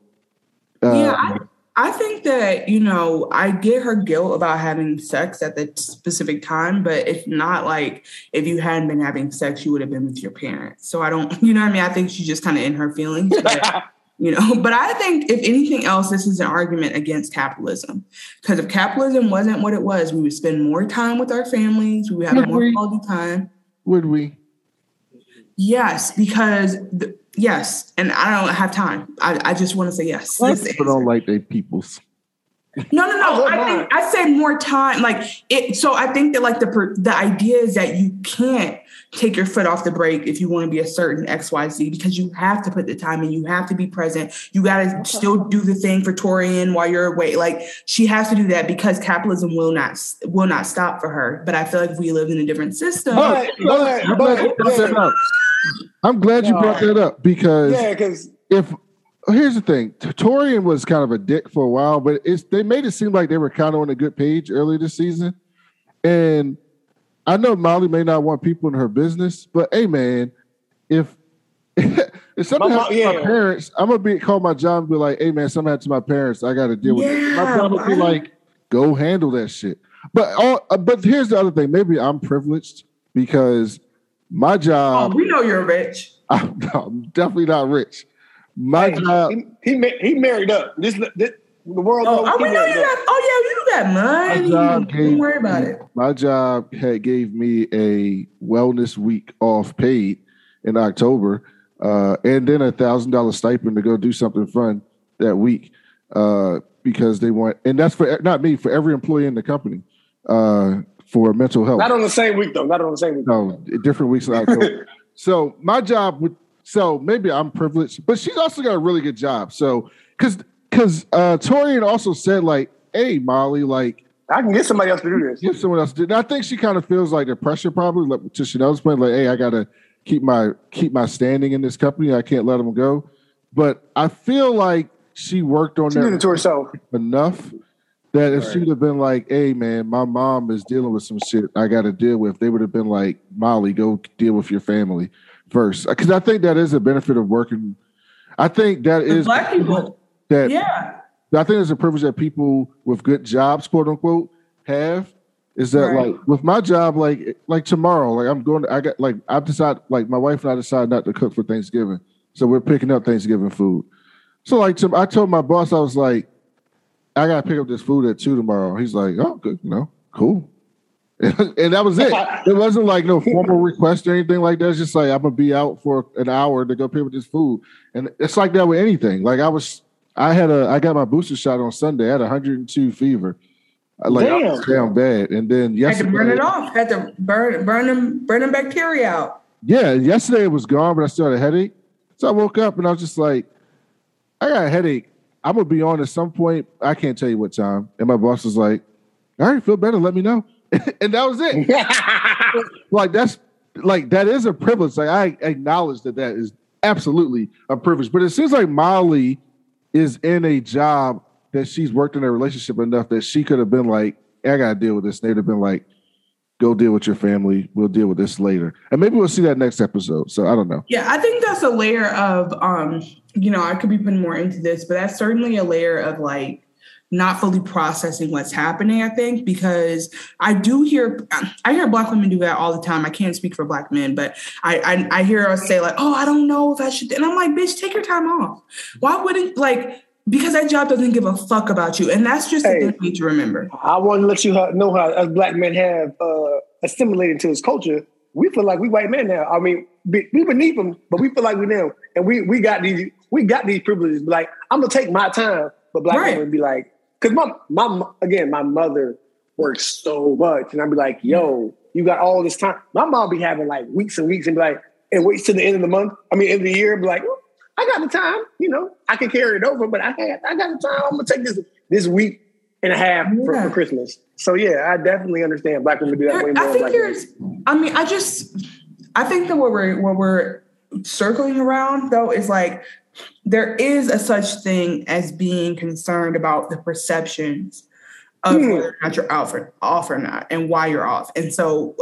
uh, yeah, I, I think that, you know, I get her guilt about having sex at the specific time, but it's not like if you hadn't been having sex, you would have been with your parents. So I don't, <laughs> you know what I mean? I think she's just kind of in her feelings. But, <laughs> you know, <laughs> but I think if anything else, this is an argument against capitalism. Because if capitalism wasn't what it was, we would spend more time with our families, we would have would more we? quality time. Would we? Yes, because the, Yes, and I don't have time. I, I just want to say yes. People don't like their peoples. No, no, no. <laughs> I think I say more time. Like it. So I think that like the the idea is that you can't take your foot off the brake if you want to be a certain X Y Z because you have to put the time in. You have to be present. You got to still do the thing for Taurean while you're away. Like she has to do that because capitalism will not will not stop for her. But I feel like we lived in a different system. But, but, but, but I'm glad you brought that up because yeah, because if here's the thing, Taurean was kind of a dick for a while, but it's they made it seem like they were kind of on a good page early this season, and I know Molly may not want people in her business, but hey, man, if <laughs> if something my, happens yeah. to my parents, I'm gonna be call my job and be like, "Hey, man, something happened to my parents. I got to deal with yeah, it." My job would be like, "Go handle that shit." But all, uh, but here's the other thing. Maybe I'm privileged because my job. Oh, we know you're rich. I'm, <laughs> I'm definitely not rich. My hey, job. He, he, he married up. This, this the world. Oh, oh we know you got. Oh yeah, you got money. Don't gave, worry about it. My job had gave me a wellness week off paid in October, uh, and then a thousand dollar stipend to go do something fun that week uh, because they want, and that's for not me for every employee in the company. Uh, for mental health. Not on the same week though. Not on the same week. No, different weeks in October. <laughs> so my job would. So maybe I'm privileged, but she's also got a really good job. So because because uh, Taurean also said like, "Hey, Molly, like." I can get somebody else to do this. Get someone else to do. And I think she kind of feels like the pressure, probably like to Chanel's point, like, "Hey, I gotta keep my keep my standing in this company. I can't let them go." But I feel like she worked on she that to herself enough that if right. she'd have been like, "Hey, man, my mom is dealing with some shit I got to deal with," they would have been like, "Molly, go deal with your family first. Uh, because I think that is a benefit of working. I think that the is black people. That yeah, I think it's a privilege that people with good jobs, quote unquote, have. Is that right. like with my job, like like tomorrow, like I'm going. To, I got like I've decided, like my wife and I decided not to cook for Thanksgiving, so we're picking up Thanksgiving food. So like, to, I told my boss, I was like, I gotta pick up this food at two tomorrow. He's like, oh, good, you know, cool. <laughs> and that was it. It wasn't like no formal request or anything like that. It's just like I'm gonna be out for an hour to go pick up this food, and it's like that with anything. Like I was, I had a, I got my booster shot on Sunday. I had 102 fever. Like Damn. I was down bad, and then yesterday had to burn it off. Had to burn burn them burn them bacteria out. Yeah, yesterday it was gone, but I still had a headache. So I woke up and I was just like, I got a headache I'm gonna be on at some point. I can't tell you what time. And my boss was like, "All right, feel better. Let me know." <laughs> and that was it. <laughs> like that's like that is a privilege. Like I acknowledge that that is absolutely a privilege. But it seems like Molly is in a job that she's worked in a relationship enough that she could have been like, "I gotta deal with this." And they'd have been like, "Go deal with your family. We'll deal with this later." And maybe we'll see that next episode. So I don't know. Yeah, I think that's a layer of um you know, I could be putting more into this, but that's certainly a layer of like not fully processing what's happening, I think, because I do hear I hear black women do that all the time. I can't speak for black men, but I I, I hear us say like, oh, I don't know if I should and I'm like, bitch, take your time off. Why wouldn't like because that job doesn't give a fuck about you. And that's just hey, a thing you need to remember. I want to let you know how as black men have uh, assimilated to this culture. We feel like we white men now. I mean, we beneath them, but we feel like we them. And we we got these we got these privileges. Like I'm gonna take my time, but black right. women be like, because my my again, my mother works so much, and I'd be like, yo, you got all this time. My mom be having like weeks and weeks, and be like, and waits to the end of the month. I mean, end of the year, be like, oh, I got the time. You know, I can carry it over, but I had I got the time. I'm gonna take this this week and a half yeah. for, for, Christmas. So yeah, I definitely understand black women do that way more. I think you're. I mean, I just I think that what we're what we're circling around though is like there is a such thing as being concerned about the perceptions of mm. whether or not you're off or, off or not and why you're off. And so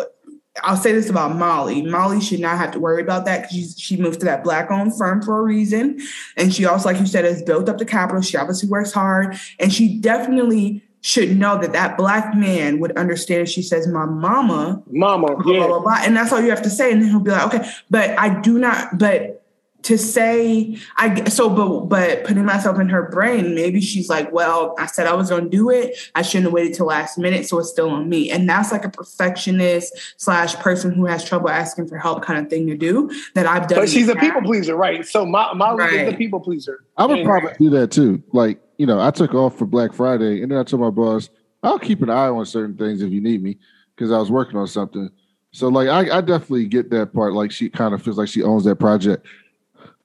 I'll say this about Molly. Molly should not have to worry about that because she moved to that black owned firm for a reason. And she also, like you said, has built up the capital. She obviously works hard. And she definitely should know that that black man would understand if she says, My mama, mama, blah, yeah. blah, blah, blah. And that's all you have to say. And then he'll be like, Okay, but I do not, but to say i so but but putting myself in her brain maybe she's like well i said i was going to do it. I shouldn't have waited till last minute so it's still on me. And that's like a perfectionist slash person who has trouble asking for help kind of thing to do that i've done but she's a people pleaser right? So my molly right. is the people pleaser. I would probably do that too. Like you know i took off for black friday and then i told my boss i'll keep an eye on certain things if you need me because i was working on something. So like I, I definitely get that part. Like she kind of feels like she owns that project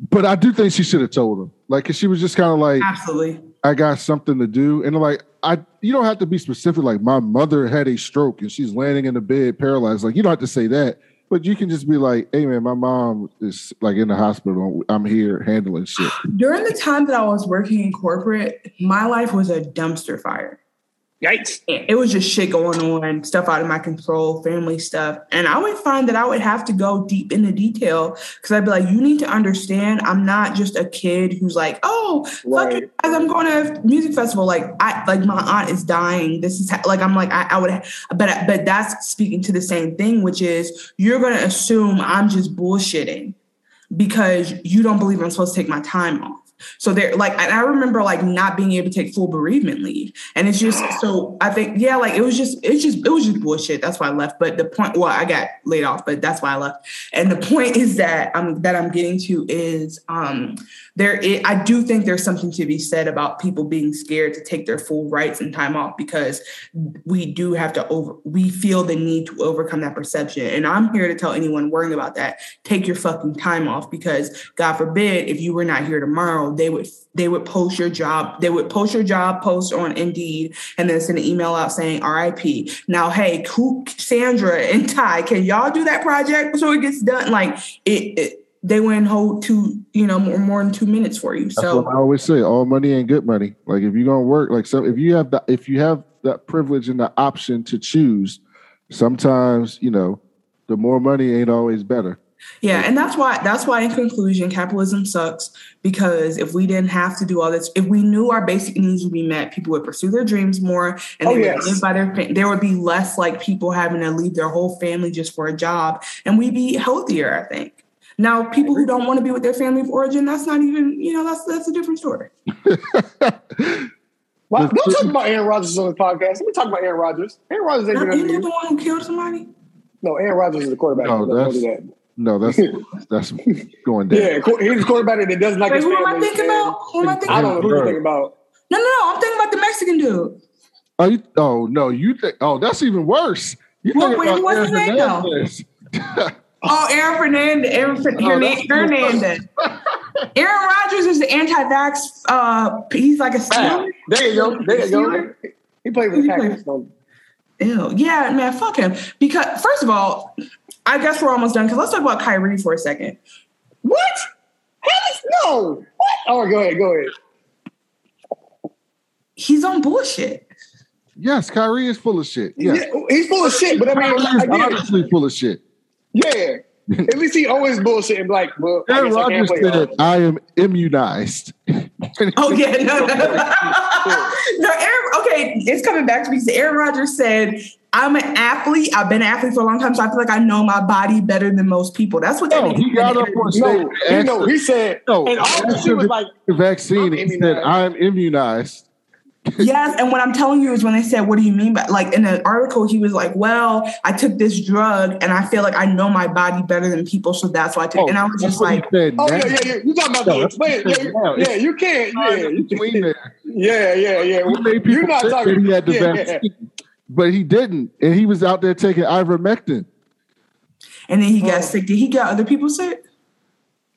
but I do think she should have told him, like, cause she was just kind of like, absolutely, I got something to do, and like, I, you don't have to be specific. Like, my mother had a stroke and she's landing in the bed paralyzed. Like, you don't have to say that, but you can just be like, hey man, my mom is like in the hospital. I'm here handling shit. During the time that I was working in corporate, my life was a dumpster fire. Yikes. It was just shit going on, stuff out of my control, family stuff. And I would find that I would have to go deep into detail because I'd be like, you need to understand I'm not just a kid who's like, oh, right. fuck I'm going to a music festival. Like I like my aunt is dying. This is like I'm like, I, I would but but that's speaking to the same thing, which is you're gonna assume I'm just bullshitting because you don't believe I'm supposed to take my time off. So they're like, and I remember like not being able to take full bereavement leave. And it's just so I think, yeah, like it was just, it's just, it was just bullshit. That's why I left. But the point, well, I got laid off, but that's why I left. And the point is that I'm that I'm getting to is um there is, I do think there's something to be said about people being scared to take their full rights and time off because we do have to over we feel the need to overcome that perception. And I'm here to tell anyone worrying about that, take your fucking time off because God forbid if you were not here tomorrow, they would they would post your job, they would post your job post on Indeed and then send an email out saying RIP. Now, hey, who Sandra and Ty, can y'all do that project so it gets done? Like it, it they wouldn't hold two, you know, more, more than two minutes for you. So I always say, all money ain't good money. Like if you're gonna work, like so, if you have the, if you have that privilege and the option to choose, sometimes you know, the more money ain't always better. Yeah, and that's why that's why in conclusion, capitalism sucks because if we didn't have to do all this, if we knew our basic needs would be met, people would pursue their dreams more, and oh, they yes. would live by their. There would be less like people having to leave their whole family just for a job, and we'd be healthier. I think. Now, people who don't want to be with their family of origin, that's not even, you know, that's that's a different story. <laughs> well, don't talk about Aaron Rodgers on the podcast. Let me talk about Aaron Rodgers. Aaron Rodgers ain't Isn't the one who killed somebody? No, Aaron Rodgers is the quarterback. No, that's, that. No, that's that's going down. Yeah, he's the quarterback that doesn't like Wait, who am I thinking about? Who am I thinking I don't know who you're thinking about. No, no, no. I'm thinking about the Mexican dude. Oh, you, oh no, you think? Oh, that's even worse. You well, think wait, about Aaron Hernandez. <laughs> Oh, Aaron Fernandez. Aaron oh, Hernandez. <laughs> Aaron Rodgers is the anti-vax. Uh, he's like a Steeler. There you go. There you go. He played with the Packers. Ew. Yeah, man, fuck him. Because first of all, I guess we're almost done. Because let's talk about Kyrie for a second. What? Hell is no. What? Oh, go ahead. Go ahead. He's on bullshit. Yes, Kyrie is full of shit. Yes. Yeah, he's full of shit, but I mean, he's honestly full of shit. Yeah. At least he always bullshit and like, well, Aaron Rodgers said, I am immunized. <laughs> oh, yeah. No, <laughs> no. <laughs> <laughs> no, Aaron, okay, it's coming back to me. Aaron Rodgers said, I'm an athlete. I've been an athlete for a long time, so I feel like I know my body better than most people. That's what no, he got up on stage. No, you know, he said, no, and all he was like, the vaccine. He said, I'm immunized <laughs> yes, and what I'm telling you is when they said, "What do you mean?" by like in an article, he was like, "Well, I took this drug, and I feel like I know my body better than people, so that's why I took." Oh, and I was just like, "Oh yeah, yeah, yeah, you talking about no, the Yeah, yeah, you can't. Yeah, you can. Yeah, yeah, yeah. You're not talking. He had the yeah, vaccine, yeah. but he didn't, and he was out there taking ivermectin. And then he got oh. sick. Did he get other people sick?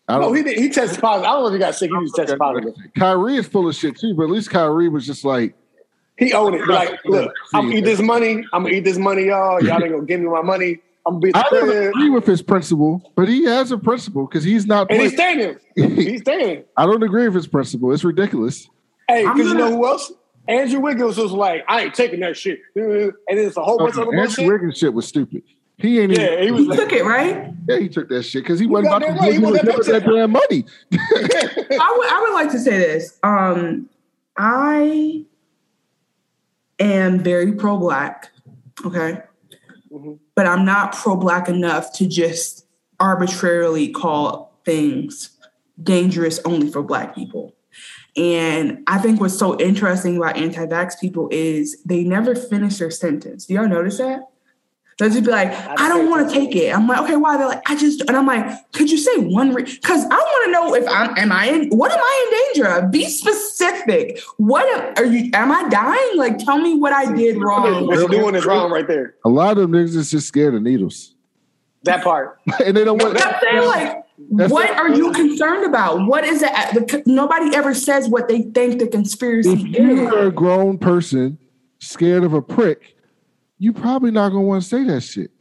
I don't, no, he he tested positive. I don't know if he got sick. He was tested positive. Kyrie is full of shit too, but at least Kyrie was just like he owned it. Like, look, I'm gonna eat this money. I'm gonna eat this money, y'all. Y'all ain't gonna give me my money. I'm gonna be I don't agree with his principle, but he has a principle because he's not. And he's standing. <laughs> he's standing. I don't agree with his principle. It's ridiculous. Hey, because you know who else? Andrew Wiggins was like, I ain't taking that shit. <laughs> And it's a whole bunch of other Andrew Wiggins shit was stupid. He ain't yeah, even. He, was he like, took it, right? Yeah, he took that shit because he, he wasn't about to give him that, that damn money. <laughs> I would, I would like to say this. Um, I am very pro black. Okay. Mm-hmm. But I'm not pro black enough to just arbitrarily call things dangerous only for black people. And I think what's so interesting about anti vax people is they never finish their sentence. Do y'all notice that? They'll just be like, I don't want to take it. I'm like, okay, why? They're like, I just, and I'm like, could you say one? Reason? Because re- I want to know if I'm, am I in, what am I in danger of? Be specific. What am, are you, am I dying? Like, tell me what I did wrong. What you're doing is wrong right there. A lot of them niggas is just scared of needles. That part. <laughs> and they don't want <laughs> I'm saying, like, that's what are you concerned about? What is it? Nobody ever says what they think the conspiracy if is. You are a grown person scared of a prick you're probably not gonna want to say that shit.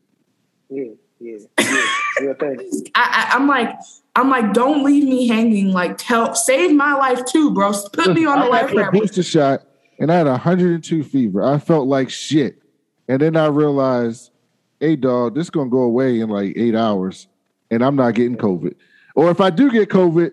Yeah, yeah, yeah. <laughs> I, I, am like, I'm like, don't leave me hanging. Like, tell, save my life too, bro. Put me on the life raft. Booster shot, and I had 102 fever. I felt like shit, and then I realized, hey, dog, this is gonna go away in like eight hours, and I'm not getting COVID. Or if I do get COVID,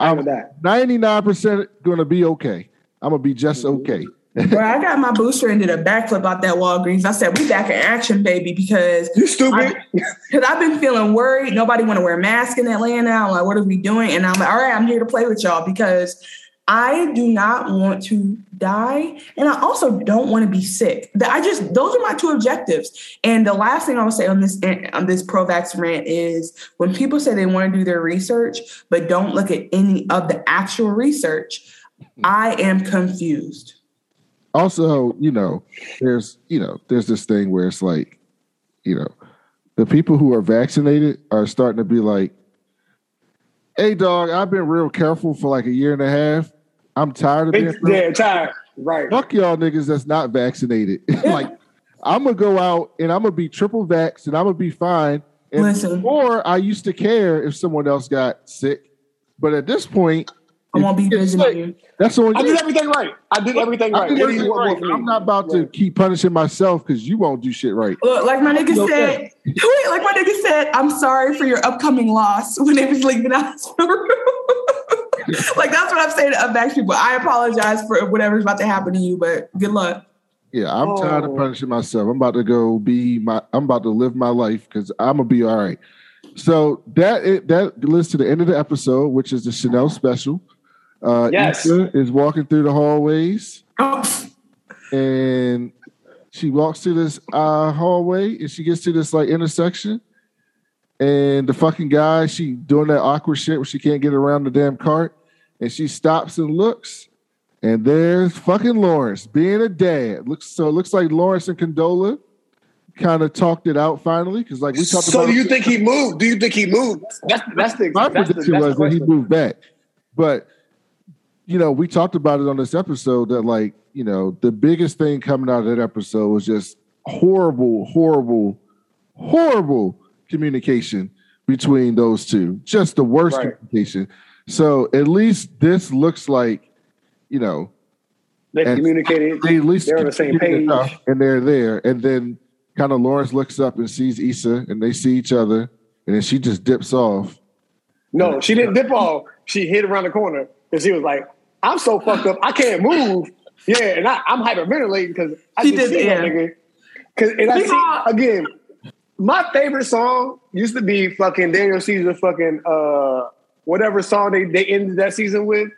I'm 99% gonna be okay. I'm gonna be just mm-hmm. okay. Bro, I <laughs> got my booster and did a backflip out that Walgreens. I said, "We back in action, baby," because you stupid. Because I've been feeling worried. Nobody want to wear a mask in Atlanta. I'm like, "What are we doing?" And I'm like, "All right, I'm here to play with y'all because I do not want to die, and I also don't want to be sick. I just those are my two objectives. And the last thing I will say on this eh, on this pro-vax rant is when people say they want to do their research but don't look at any of the actual research, mm-hmm. I am confused also, you know, there's you know, there's this thing where it's like, you know, the people who are vaccinated are starting to be like, "Hey, dog, I've been real careful for like a year and a half. I'm tired of being yeah, tired. Right. Fuck y'all niggas that's not vaccinated. <laughs> like, I'm gonna go out and I'm gonna be triple vaxxed and I'm gonna be fine. And Listen. before I used to care if someone else got sick, but at this point, I won't be visiting you. That's all. I did everything right. I did everything right. Did everything right. I'm not about to keep punishing myself because you won't do shit right. Look, like my nigga said, wait, like my nigga said, I'm sorry for your upcoming loss when they was leaving out the room. <laughs> <laughs> like that's what I'm saying to unvax people. I apologize for whatever's about to happen to you, but good luck. Yeah, I'm oh. tired of oh. punishing myself. I'm about to go be my. I'm about to live my life because I'm gonna be all right. So that it, that leads to the end of the episode, which is the Chanel special. Uh, yes. Issa is walking through the hallways, <laughs> and she walks through this uh, hallway, and she gets to this like intersection, and the fucking guy, she doing that awkward shit where she can't get around the damn cart, and she stops and looks, and there's fucking Lawrence being a dad. Looks so it looks like Lawrence and Condola kind of talked it out finally because like we talked so about. So do you think he moved? Do you think he moved? That's that's the my that's prediction the, was that he moved back, but you know, we talked about it on this episode that like, you know, the biggest thing coming out of that episode was just horrible, horrible, horrible communication between those two. Just the worst right. communication. So at least this looks like, you know, they communicated. They at least they're on the same page, and they're there. And then kind of Lawrence looks up and sees Issa, and they see each other, and then she just dips off. No, she didn't dip off. She hid around the corner because she was like, I'm so fucked up, I can't move. Yeah, and I, am hyperventilating because I she just see that nigga. Cause and I see again, my favorite song used to be fucking Daniel Caesar fucking uh whatever song they, they ended that season with.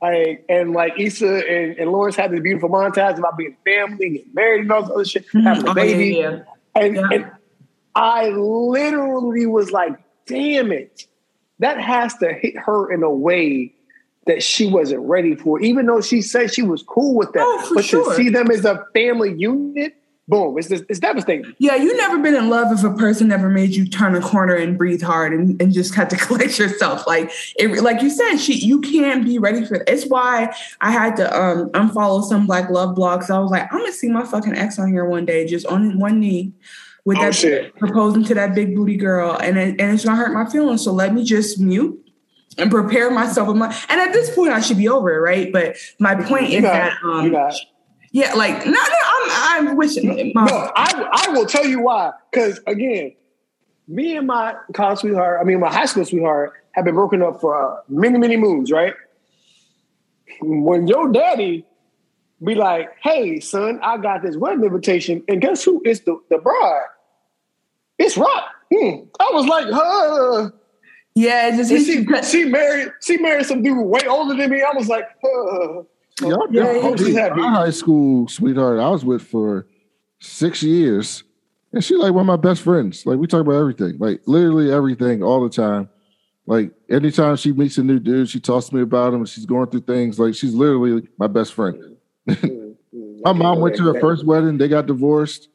Like and like Issa and, and Lawrence had this beautiful montage about being family, getting married, and all this other shit, mm-hmm. having a baby. yeah, yeah. And, yeah. and I literally was like, damn it. That has to hit her in a way that she wasn't ready for, even though she said she was cool with that. Oh, but sure. to see them as a family unit, boom, it's, it's devastating. Yeah, you never been in love if a person never made you turn a corner and breathe hard and, and just had to <laughs> collect yourself. Like it, like you said, she you can't be ready for it. It's why I had to um, unfollow some black love blogs. I was like, I'm gonna see my fucking ex on here one day, just on one knee with oh, that shit. proposing to that big booty girl, and it, and it's gonna hurt my feelings. So let me just mute and prepare myself. And at this point, I should be over it, right? But my point is that, um, yeah, like no, no, I'm, I'm wishing. My- no, I, I will tell you why. Because again, me and my college sweetheart, I mean my high school sweetheart, have been broken up for uh, many, many moons, right? When your daddy be like, "Hey, son, I got this wedding invitation, and guess who is the the bride? It's Rock." Hmm. I was like, "Huh." Yeah, just she, she married she married some dude way older than me. I was like, huh. Y'all, yeah, my high school sweetheart I was with for six years. And she's like one of my best friends. Like we talk about everything, like literally everything all the time. Like anytime she meets a new dude, she talks to me about him. She's going through things. Like she's literally my best friend. Mm-hmm. <laughs> my mom went to her first wedding. They got divorced.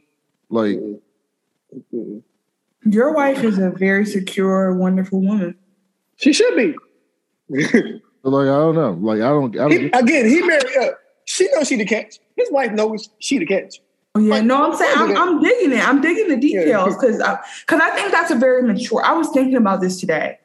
Like mm-hmm. Your wife is a very secure, wonderful woman. She should be. <laughs> like I don't know. Like I don't. I don't he, again, he married up. She knows she the catch. His wife knows she the catch. Oh, yeah, like, no, I'm saying I'm, I'm, digging it. I'm digging the details because because I, I think that's a very mature. I was thinking about this today,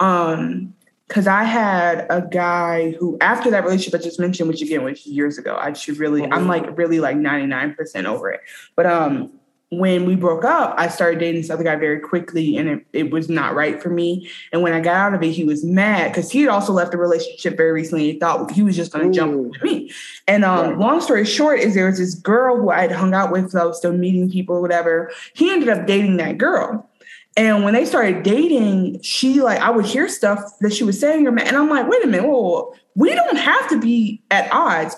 um, because I had a guy who after that relationship I just mentioned, which again was years ago. I should really. I'm like really like 99 percent over it, but um, when we broke up, I started dating this other guy very quickly and it, it was not right for me. And when I got out of it, he was mad because he had also left the relationship very recently. He thought he was just going to jump to me. And um, right. long story short is there was this girl who I had hung out with, So I was still meeting people or whatever. He ended up dating that girl. And when they started dating, she like I would hear stuff that she was saying, and I'm like, wait a minute, whoa, we don't have to be at odds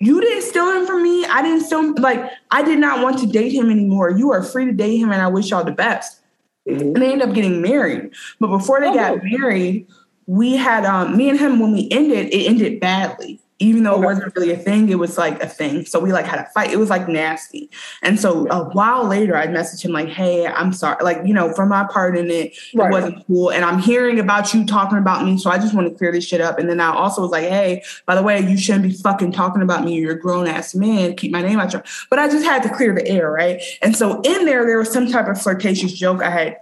you didn't steal him from me. I didn't steal like I did not want to date him anymore. You are free to date him, and I wish y'all the best. Mm-hmm. And they ended up getting married. But before they oh. got married, we had um me and him when we ended, it ended badly even though it wasn't really a thing, it was like a thing. So we like had a fight. It was like nasty. And so a while later, I messaged him like, "Hey, I'm sorry. Like, you know, for my part in it, right. it wasn't cool. And I'm hearing about you talking about me, so I just want to clear this shit up." And then I also was like, "Hey, by the way, you shouldn't be fucking talking about me. You're a grown ass man. Keep my name out your." But I just had to clear the air, right? And so in there, there was some type of flirtatious joke I had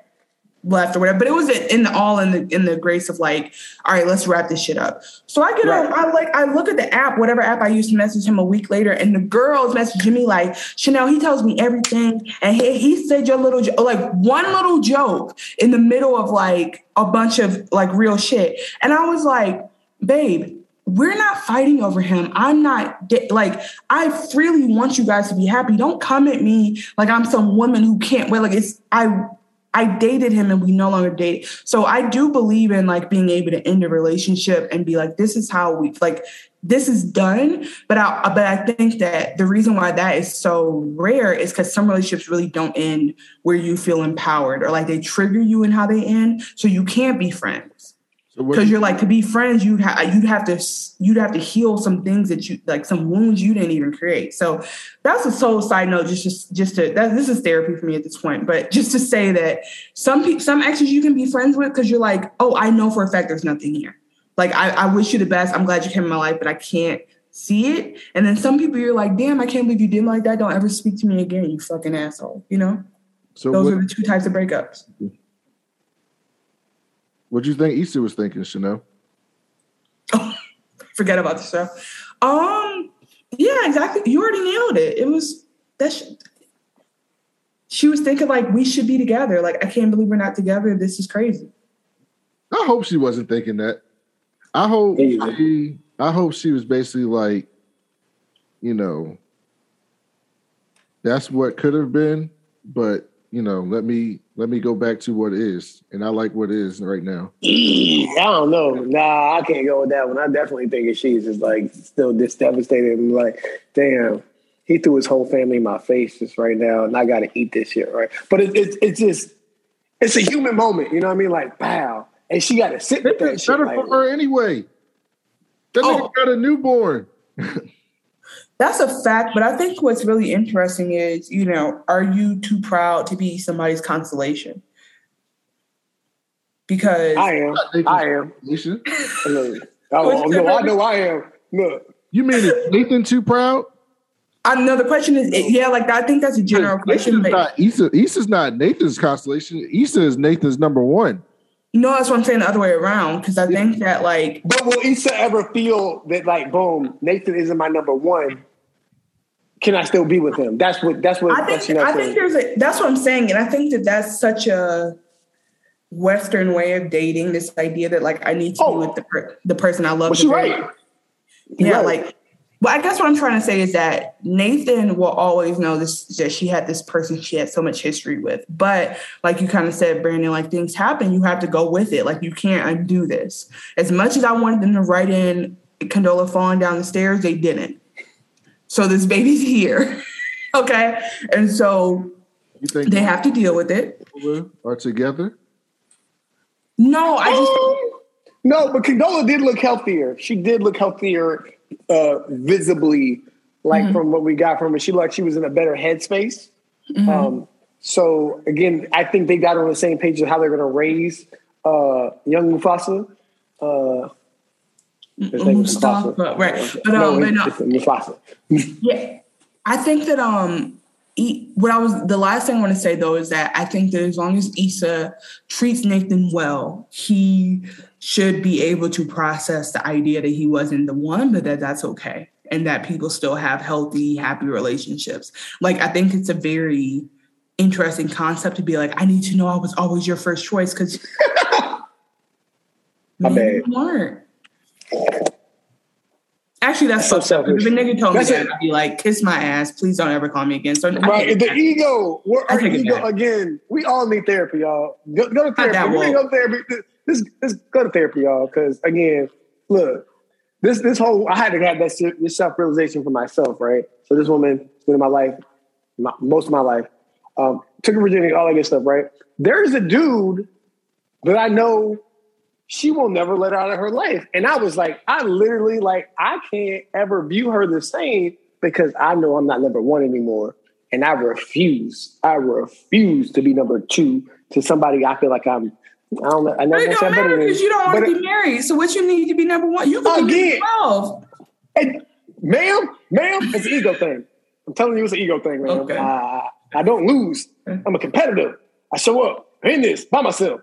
left or whatever. But it was in the all in the in the grace of like, all right, let's wrap this shit up. So I get right. on, I like I look at the app, whatever app I used to message him a week later, and the girl's messaging me like, Chanel, he tells me everything. And he, he said your little like one little joke in the middle of like a bunch of like real shit. And I was like, babe, we're not fighting over him. I'm not like I freely want you guys to be happy. Don't come at me like I'm some woman who can't wait. Like it's I I dated him and we no longer date. So I do believe in like being able to end a relationship and be like, this is how we like this is done. But I but I think that the reason why that is so rare is because some relationships really don't end where you feel empowered or like they trigger you in how they end. So you can't be friends because you're like to be friends you'd have you'd have to you'd have to heal some things that you like some wounds you didn't even create. So that's a sole side note just just just to that this is therapy for me at this point but just to say that some people some exes you can be friends with because you're like oh i know for a fact there's nothing here. Like I, I wish you the best. I'm glad you came in my life but i can't see it. And then some people you're like damn i can't believe you did like that. Don't ever speak to me again you fucking asshole you know? So those what, are the two types of breakups mm-hmm. What do you think Issa was thinking, Chanel? Oh, <laughs> forget about the show. Um, yeah, exactly. You already nailed it. It was that. Sh- she was thinking like we should be together. Like I can't believe we're not together. This is crazy. I hope she wasn't thinking that. I hope she. I hope she was basically like, you know, that's what could have been, but you know, let me let me go back to what is, and I like what is right now. I don't know. Nah, I can't go with that one. I definitely think if she's just like still just devastated. I'm like, damn, he threw his whole family in my face just right now, and I got to eat this shit right. But it, it, it's just, it's a human moment. You know what I mean? Like, wow, and she got to sit with that. Better for like, her anyway. That oh. nigga got a newborn. <laughs> That's a fact, but I think what's really interesting is, you know, are you too proud to be somebody's consolation? Because I am. I am. <laughs> Oh, oh, no, I know I am. Look. You mean is Nathan too proud? I know the question is, yeah, like I think that's a general question. But not Issa. Issa's not Nathan's constellation. Issa is Nathan's number one. No, that's what I'm saying the other way around. Because I think that like But will Issa ever feel that like boom, Nathan isn't my number one? Can I still be with him? That's what that's what I think I think there's a that's what I'm saying. And I think that that's such a Western way of dating, this idea that like I need to oh. be with the per- the person I love. She's right. Yeah, right. like well, I guess what I'm trying to say is that Nathan will always know this that she had this person she had so much history with. But like you kind of said, Brandon, like things happen, you have to go with it. Like you can't undo this. As much as I wanted them to write in Condola falling down the stairs, they didn't. So this baby's <laughs> here. okay. And so you think they have to deal with it. Are together? No, I just No, but Condola did look healthier. She did look healthier uh, visibly, like mm-hmm. from what we got from her. She like she was in a better headspace. Mm-hmm. Um, so again, I think they got on the same page of how they're going to raise uh, young Mufasa. Uh, Mustafa, right? But um, no, but, Mufasa. <laughs> yeah, I think that um, what I was the last thing I want to say though is that I think that as long as Issa treats Nathan well, he should be able to process the idea that he wasn't the one, but that that's okay, and that people still have healthy, happy relationships. Like I think it's a very interesting concept to be like, I need to know I was always your first choice because. My bad. weren't. Actually, that's, so selfish. If a nigga told that's me that. I'd be like, kiss my ass. Please don't ever call me again. So right, the ego. We're our ego again. We all need therapy, y'all. Go, go to therapy. We go to therapy. This, this, go to therapy, y'all. Because again, look, this this whole I had to have that this self realization for myself, right? So this woman been in my life, my, most of my life. Um, took a virginity, all that good stuff, right? There's a dude that I know she will never let out of her life. And I was like, I literally like, I can't ever view her the same because I know I'm not number one anymore. And I refuse, I refuse to be number two to somebody I feel like I'm. I don't know. I never it don't matter because you don't want to be married. So what you need to be number one? You can again, be twelve. And, ma'am, ma'am, it's an ego thing. I'm telling you, it's an ego thing, man. Okay. Uh, I don't lose. I'm a competitor. I show up in this by myself.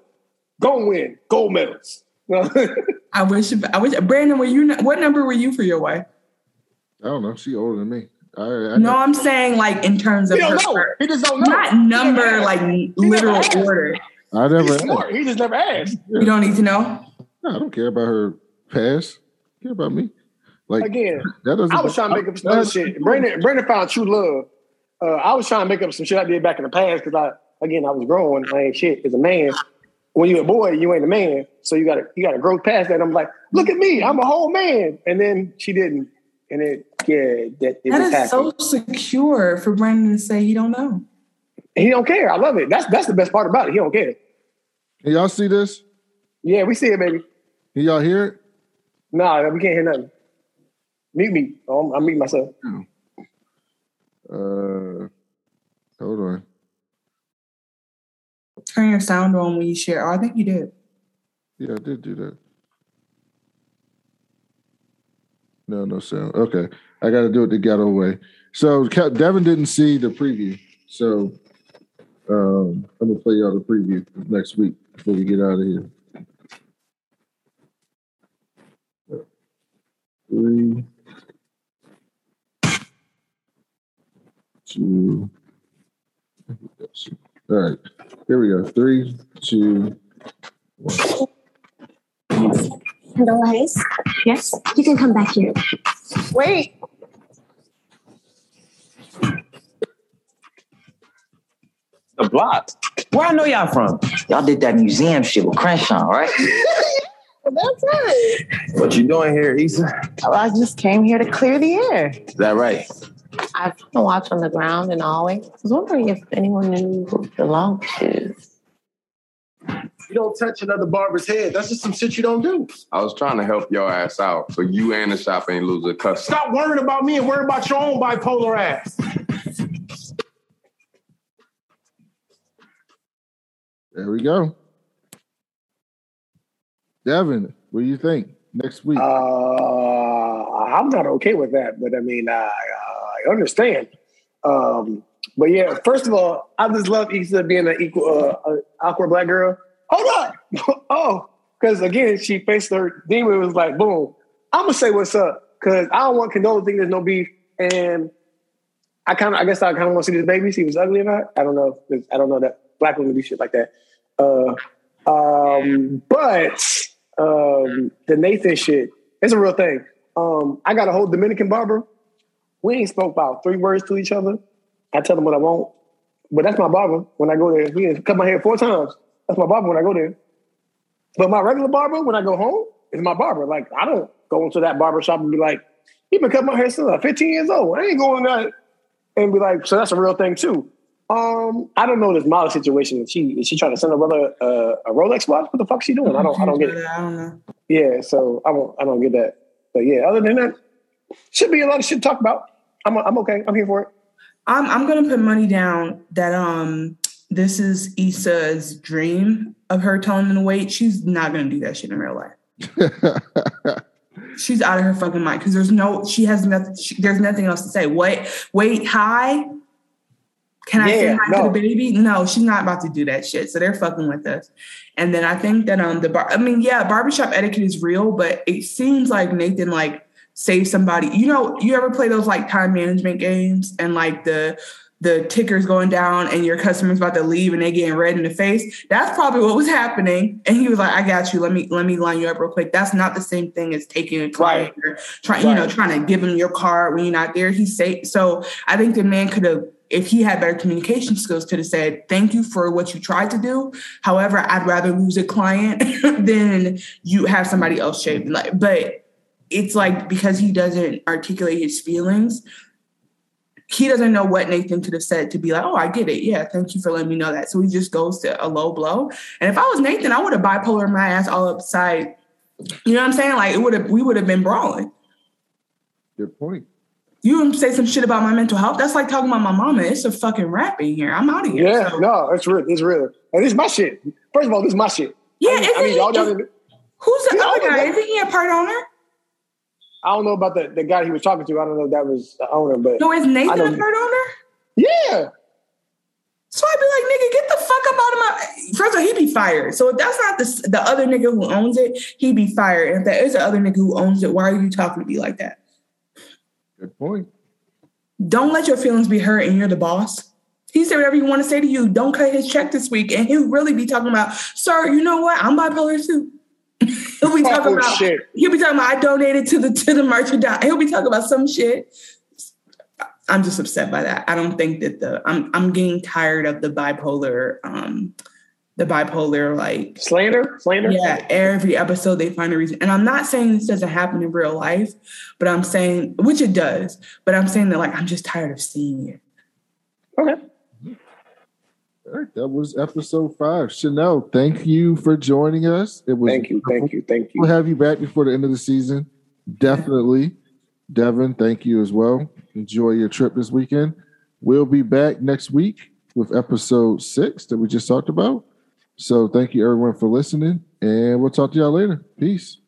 Go win gold medals. <laughs> I wish. I wish. Brandon, were you? What number were you for your wife? I don't know. She older than me. I, I no, I'm saying like in terms of he don't know. He just don't know. Not number, like he literal order. I never. He's smart. He just never asked. Yeah. You don't need to know. No, I don't care about her past. I care about me. Like again, that doesn't. I was trying to make up some other shit. Brandon, Brandon found true love. Uh, I was trying to make up some shit I did back in the past because I, again, I was growing. I ain't shit as a man when you're a boy, you ain't a man. So you gotta you gotta grow past that. I'm like, look at me, I'm a whole man. And then she didn't. And it yeah, that, it that is happened. so secure for Brandon to say he don't know. He don't care. I love it. That's that's the best part about it. He don't care. Can y'all see this? Yeah, we see it, baby. Can y'all hear it? Nah, we can't hear nothing. Mute me. Oh, I'm, I'm muting myself. Uh, hold on. Turn your sound on when you share. Oh, I think you did. Yeah, I did do that. No, no sound. Okay. I got to do it the ghetto way. So Devin didn't see the preview. So um, I'm going to play y'all the preview next week before we get out of here. Three, two, all right. Here we go. Three, two, one. Hello, guys. Yes, you can come back here. Wait. The block. Where I know y'all from? Y'all did that museum shit with Crenshaw, right? <laughs> That's right. What you doing here, Issa? Well, I just came here to clear the air. Is that right? I've been watch on the ground and always. I was wondering if anyone knew who the long is. You don't touch another barber's head. That's just some shit you don't do. I was trying to help your ass out, so you and the shop ain't lose a customer. Stop worrying about me and worry about your own bipolar ass. There we go. Devin, what do you think next week? Uh, I'm not okay with that, but I mean, uh, understand. Um, but yeah, first of all, I just love Issa being an equal, uh, awkward black girl. Hold on, <laughs> oh, because again, she faced her demon. Was like, boom, I'm gonna say what's up because I don't want Condola to think there's no beef, and I kind of, I guess, I kind of want to see this baby, see if it's ugly or not. I don't know. I don't know that black women do shit like that. Uh, um, but um, the Nathan shit, it's a real thing. Um, I got a whole Dominican barber. We ain't spoke about three words to each other. I tell him what I want, but that's my barber when I go there. He cut my hair four times. That's my barber when I go there. But my regular barber, when I go home, is my barber. Like I don't go into that barber shop and be like, "He been cutting my hair since I'm 15 years old." I ain't going that and be like, "So that's a real thing too." Um, I don't know this Molly situation. Is she is she trying to send her brother uh, a Rolex watch? What the fuck she doing? I don't I don't get it. I don't know. Yeah, so I don't I don't get that. But yeah, other than that, should be a lot of shit to talk about. I'm I'm okay. I'm here for it. I'm I'm gonna put money down that um this is Issa's dream of her telling him to wait. She's not gonna do that shit in real life. <laughs> She's out of her fucking mind because there's no she has nothing. She, there's nothing else to say. Wait, wait, hi. Can I say hi no. to the baby? No, she's not about to do that shit. So they're fucking with us. And then I think that um the bar I mean, yeah, barbershop etiquette is real, but it seems like Nathan like saved somebody. You know, you ever play those like time management games and like the the ticker's going down and your customer's about to leave and they getting red in the face. That's probably what was happening. And he was like, I got you. Let me let me line you up real quick. That's not the same thing as taking a client or trying, you know, trying to give him your card when you're not there. He say so I think the man could have if he had better communication skills, could have said, Thank you for what you tried to do. However, I'd rather lose a client <laughs> than you have somebody else shave. Like, but it's like because he doesn't articulate his feelings, he doesn't know what Nathan could have said to be like, oh, I get it. Yeah, thank you for letting me know that. So he just goes to a low blow. And if I was Nathan, I would have bipolar my ass all upside. You know what I'm saying? Like it would have, we would have been brawling. Good point. You say some shit about my mental health. That's like talking about my mama. It's a fucking rap in here. I'm out of here. Yeah, So- no, it's real. It's real. And it's my shit. First of all, this is my shit. yeah. I mean, I mean, y'all, y'all who's the other guy? Isn't he a part owner? I don't know about the, the guy he was talking to. I don't know if that was the owner, but No, is Nathan don't- a part owner? yeah. So I'd be like, nigga, get the fuck up out of my. First of all, he'd be fired. So if that's not the the other nigga who owns it, he'd be fired. And if there is the other nigga who owns it, why are you talking to me like that? Good point. Don't let your feelings be hurt, and you're the boss. He said whatever you want to say to you. Don't cut his check this week, and he'll really be talking about, sir. You know what? I'm bipolar too. He'll be talking Oh, about. shit. He'll be talking about. I donated to the to the merchandise. He'll be talking about some shit. I'm just upset by that. I don't think that the I'm I'm getting tired of the bipolar um the bipolar like Slander? Slander? yeah every episode they find a reason and I'm not saying this doesn't happen in real life but I'm saying which it does but I'm saying that like I'm just tired of seeing it. Okay. All right, that was episode five. Chanel, thank you for joining us. It was Thank you. Thank you. Thank you. We'll have you back before the end of the season. Definitely. Devin, thank you as well. Enjoy your trip this weekend. We'll be back next week with episode six that we just talked about. So thank you everyone for listening, and we'll talk to y'all later. Peace.